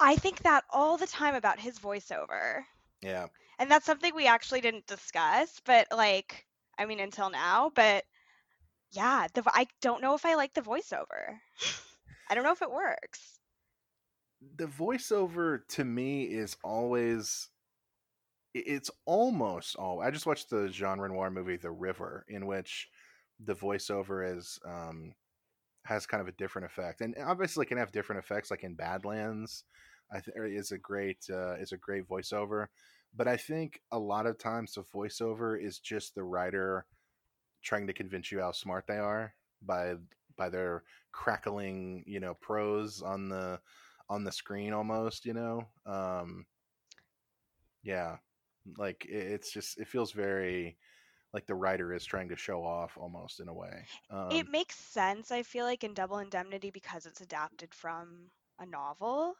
I think that all the time about his voiceover. Yeah, And that's something we actually didn't discuss, but like, I mean, until now, but yeah, the I don't know if I like the voiceover. I don't know if it works. the voiceover to me is always it's almost all i just watched the jean renoir movie the river in which the voiceover is um has kind of a different effect and obviously it can have different effects like in badlands i think is a great uh, is a great voiceover but i think a lot of times the voiceover is just the writer trying to convince you how smart they are by by their crackling you know prose on the on the screen almost you know um yeah like it, it's just it feels very like the writer is trying to show off almost in a way um It makes sense, I feel like, in Double Indemnity because it's adapted from a novel.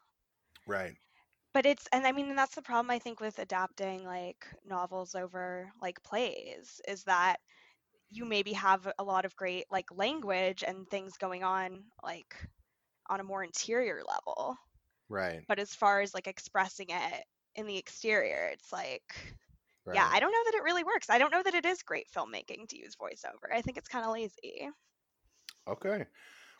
right But it's, and I mean, and that's the problem I think with adapting like novels over like plays is that you maybe have a lot of great like language and things going on like on a more interior level. right But as far as like expressing it in the exterior, it's like yeah, I don't know that it really works. I don't know that it is great filmmaking to use voiceover. I think it's kind of lazy. Okay.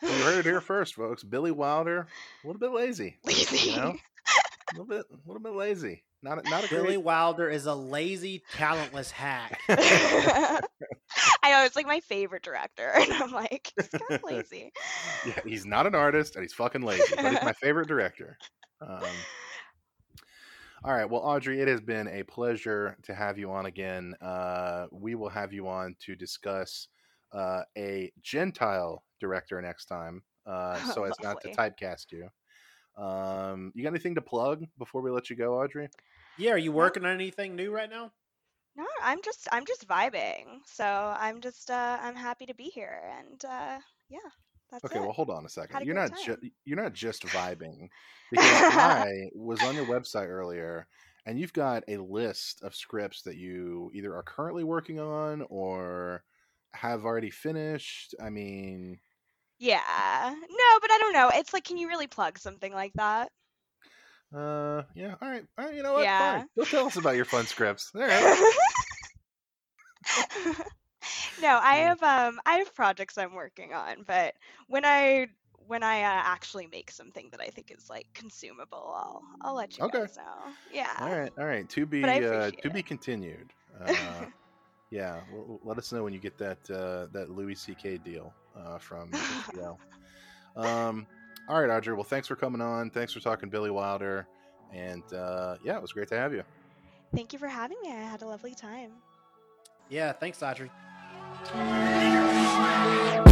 Well, you heard it here first, folks. Billy Wilder, a little bit lazy. *laughs* Lazy. You know, a little bit, a little bit lazy. Not, a- not a Billy great. Wilder is a lazy, talentless hack. *laughs* I know it's like my favorite director, *laughs* and I'm like, it's kind of lazy. Yeah, he's not an artist, and he's fucking lazy. But he's my favorite director. Um, all right. Well, Audrey, it has been a pleasure to have you on again. Uh, we will have you on to discuss uh, a Gentile director next time, uh, *laughs* so as not to typecast you. Um, you got anything to plug before we let you go, Audrey? Yeah, are you working on anything new right now? No, I'm just I'm just vibing. So I'm just uh I'm happy to be here and uh yeah, that's Okay, it. well, hold on a second. A You're not ju- you're not just vibing because *laughs* I was on your website earlier, and you've got a list of scripts that you either are currently working on or have already finished. I mean, Yeah. No, but I don't know. It's like can you really plug something like that? uh, yeah, all right, all right. You know what? Yeah. Fine. Go tell us about your fun scripts. All right. *laughs* *laughs* no, I have um I have projects I'm working on, but when I when I uh, actually make something that I think is like consumable, I'll I'll let you Okay. guys know. Yeah. All right, all right. To be uh, to it. be continued. Uh, *laughs* yeah, l- l- let us know when you get that uh, that Louis C.K. deal uh, from HBO. um, all right, Audrey. Well, thanks for coming on. Thanks for talking Billy Wilder, and uh, yeah, it was great to have you. Thank you for having me. I had a lovely time. Yeah, thanks, Audrey. Thank you.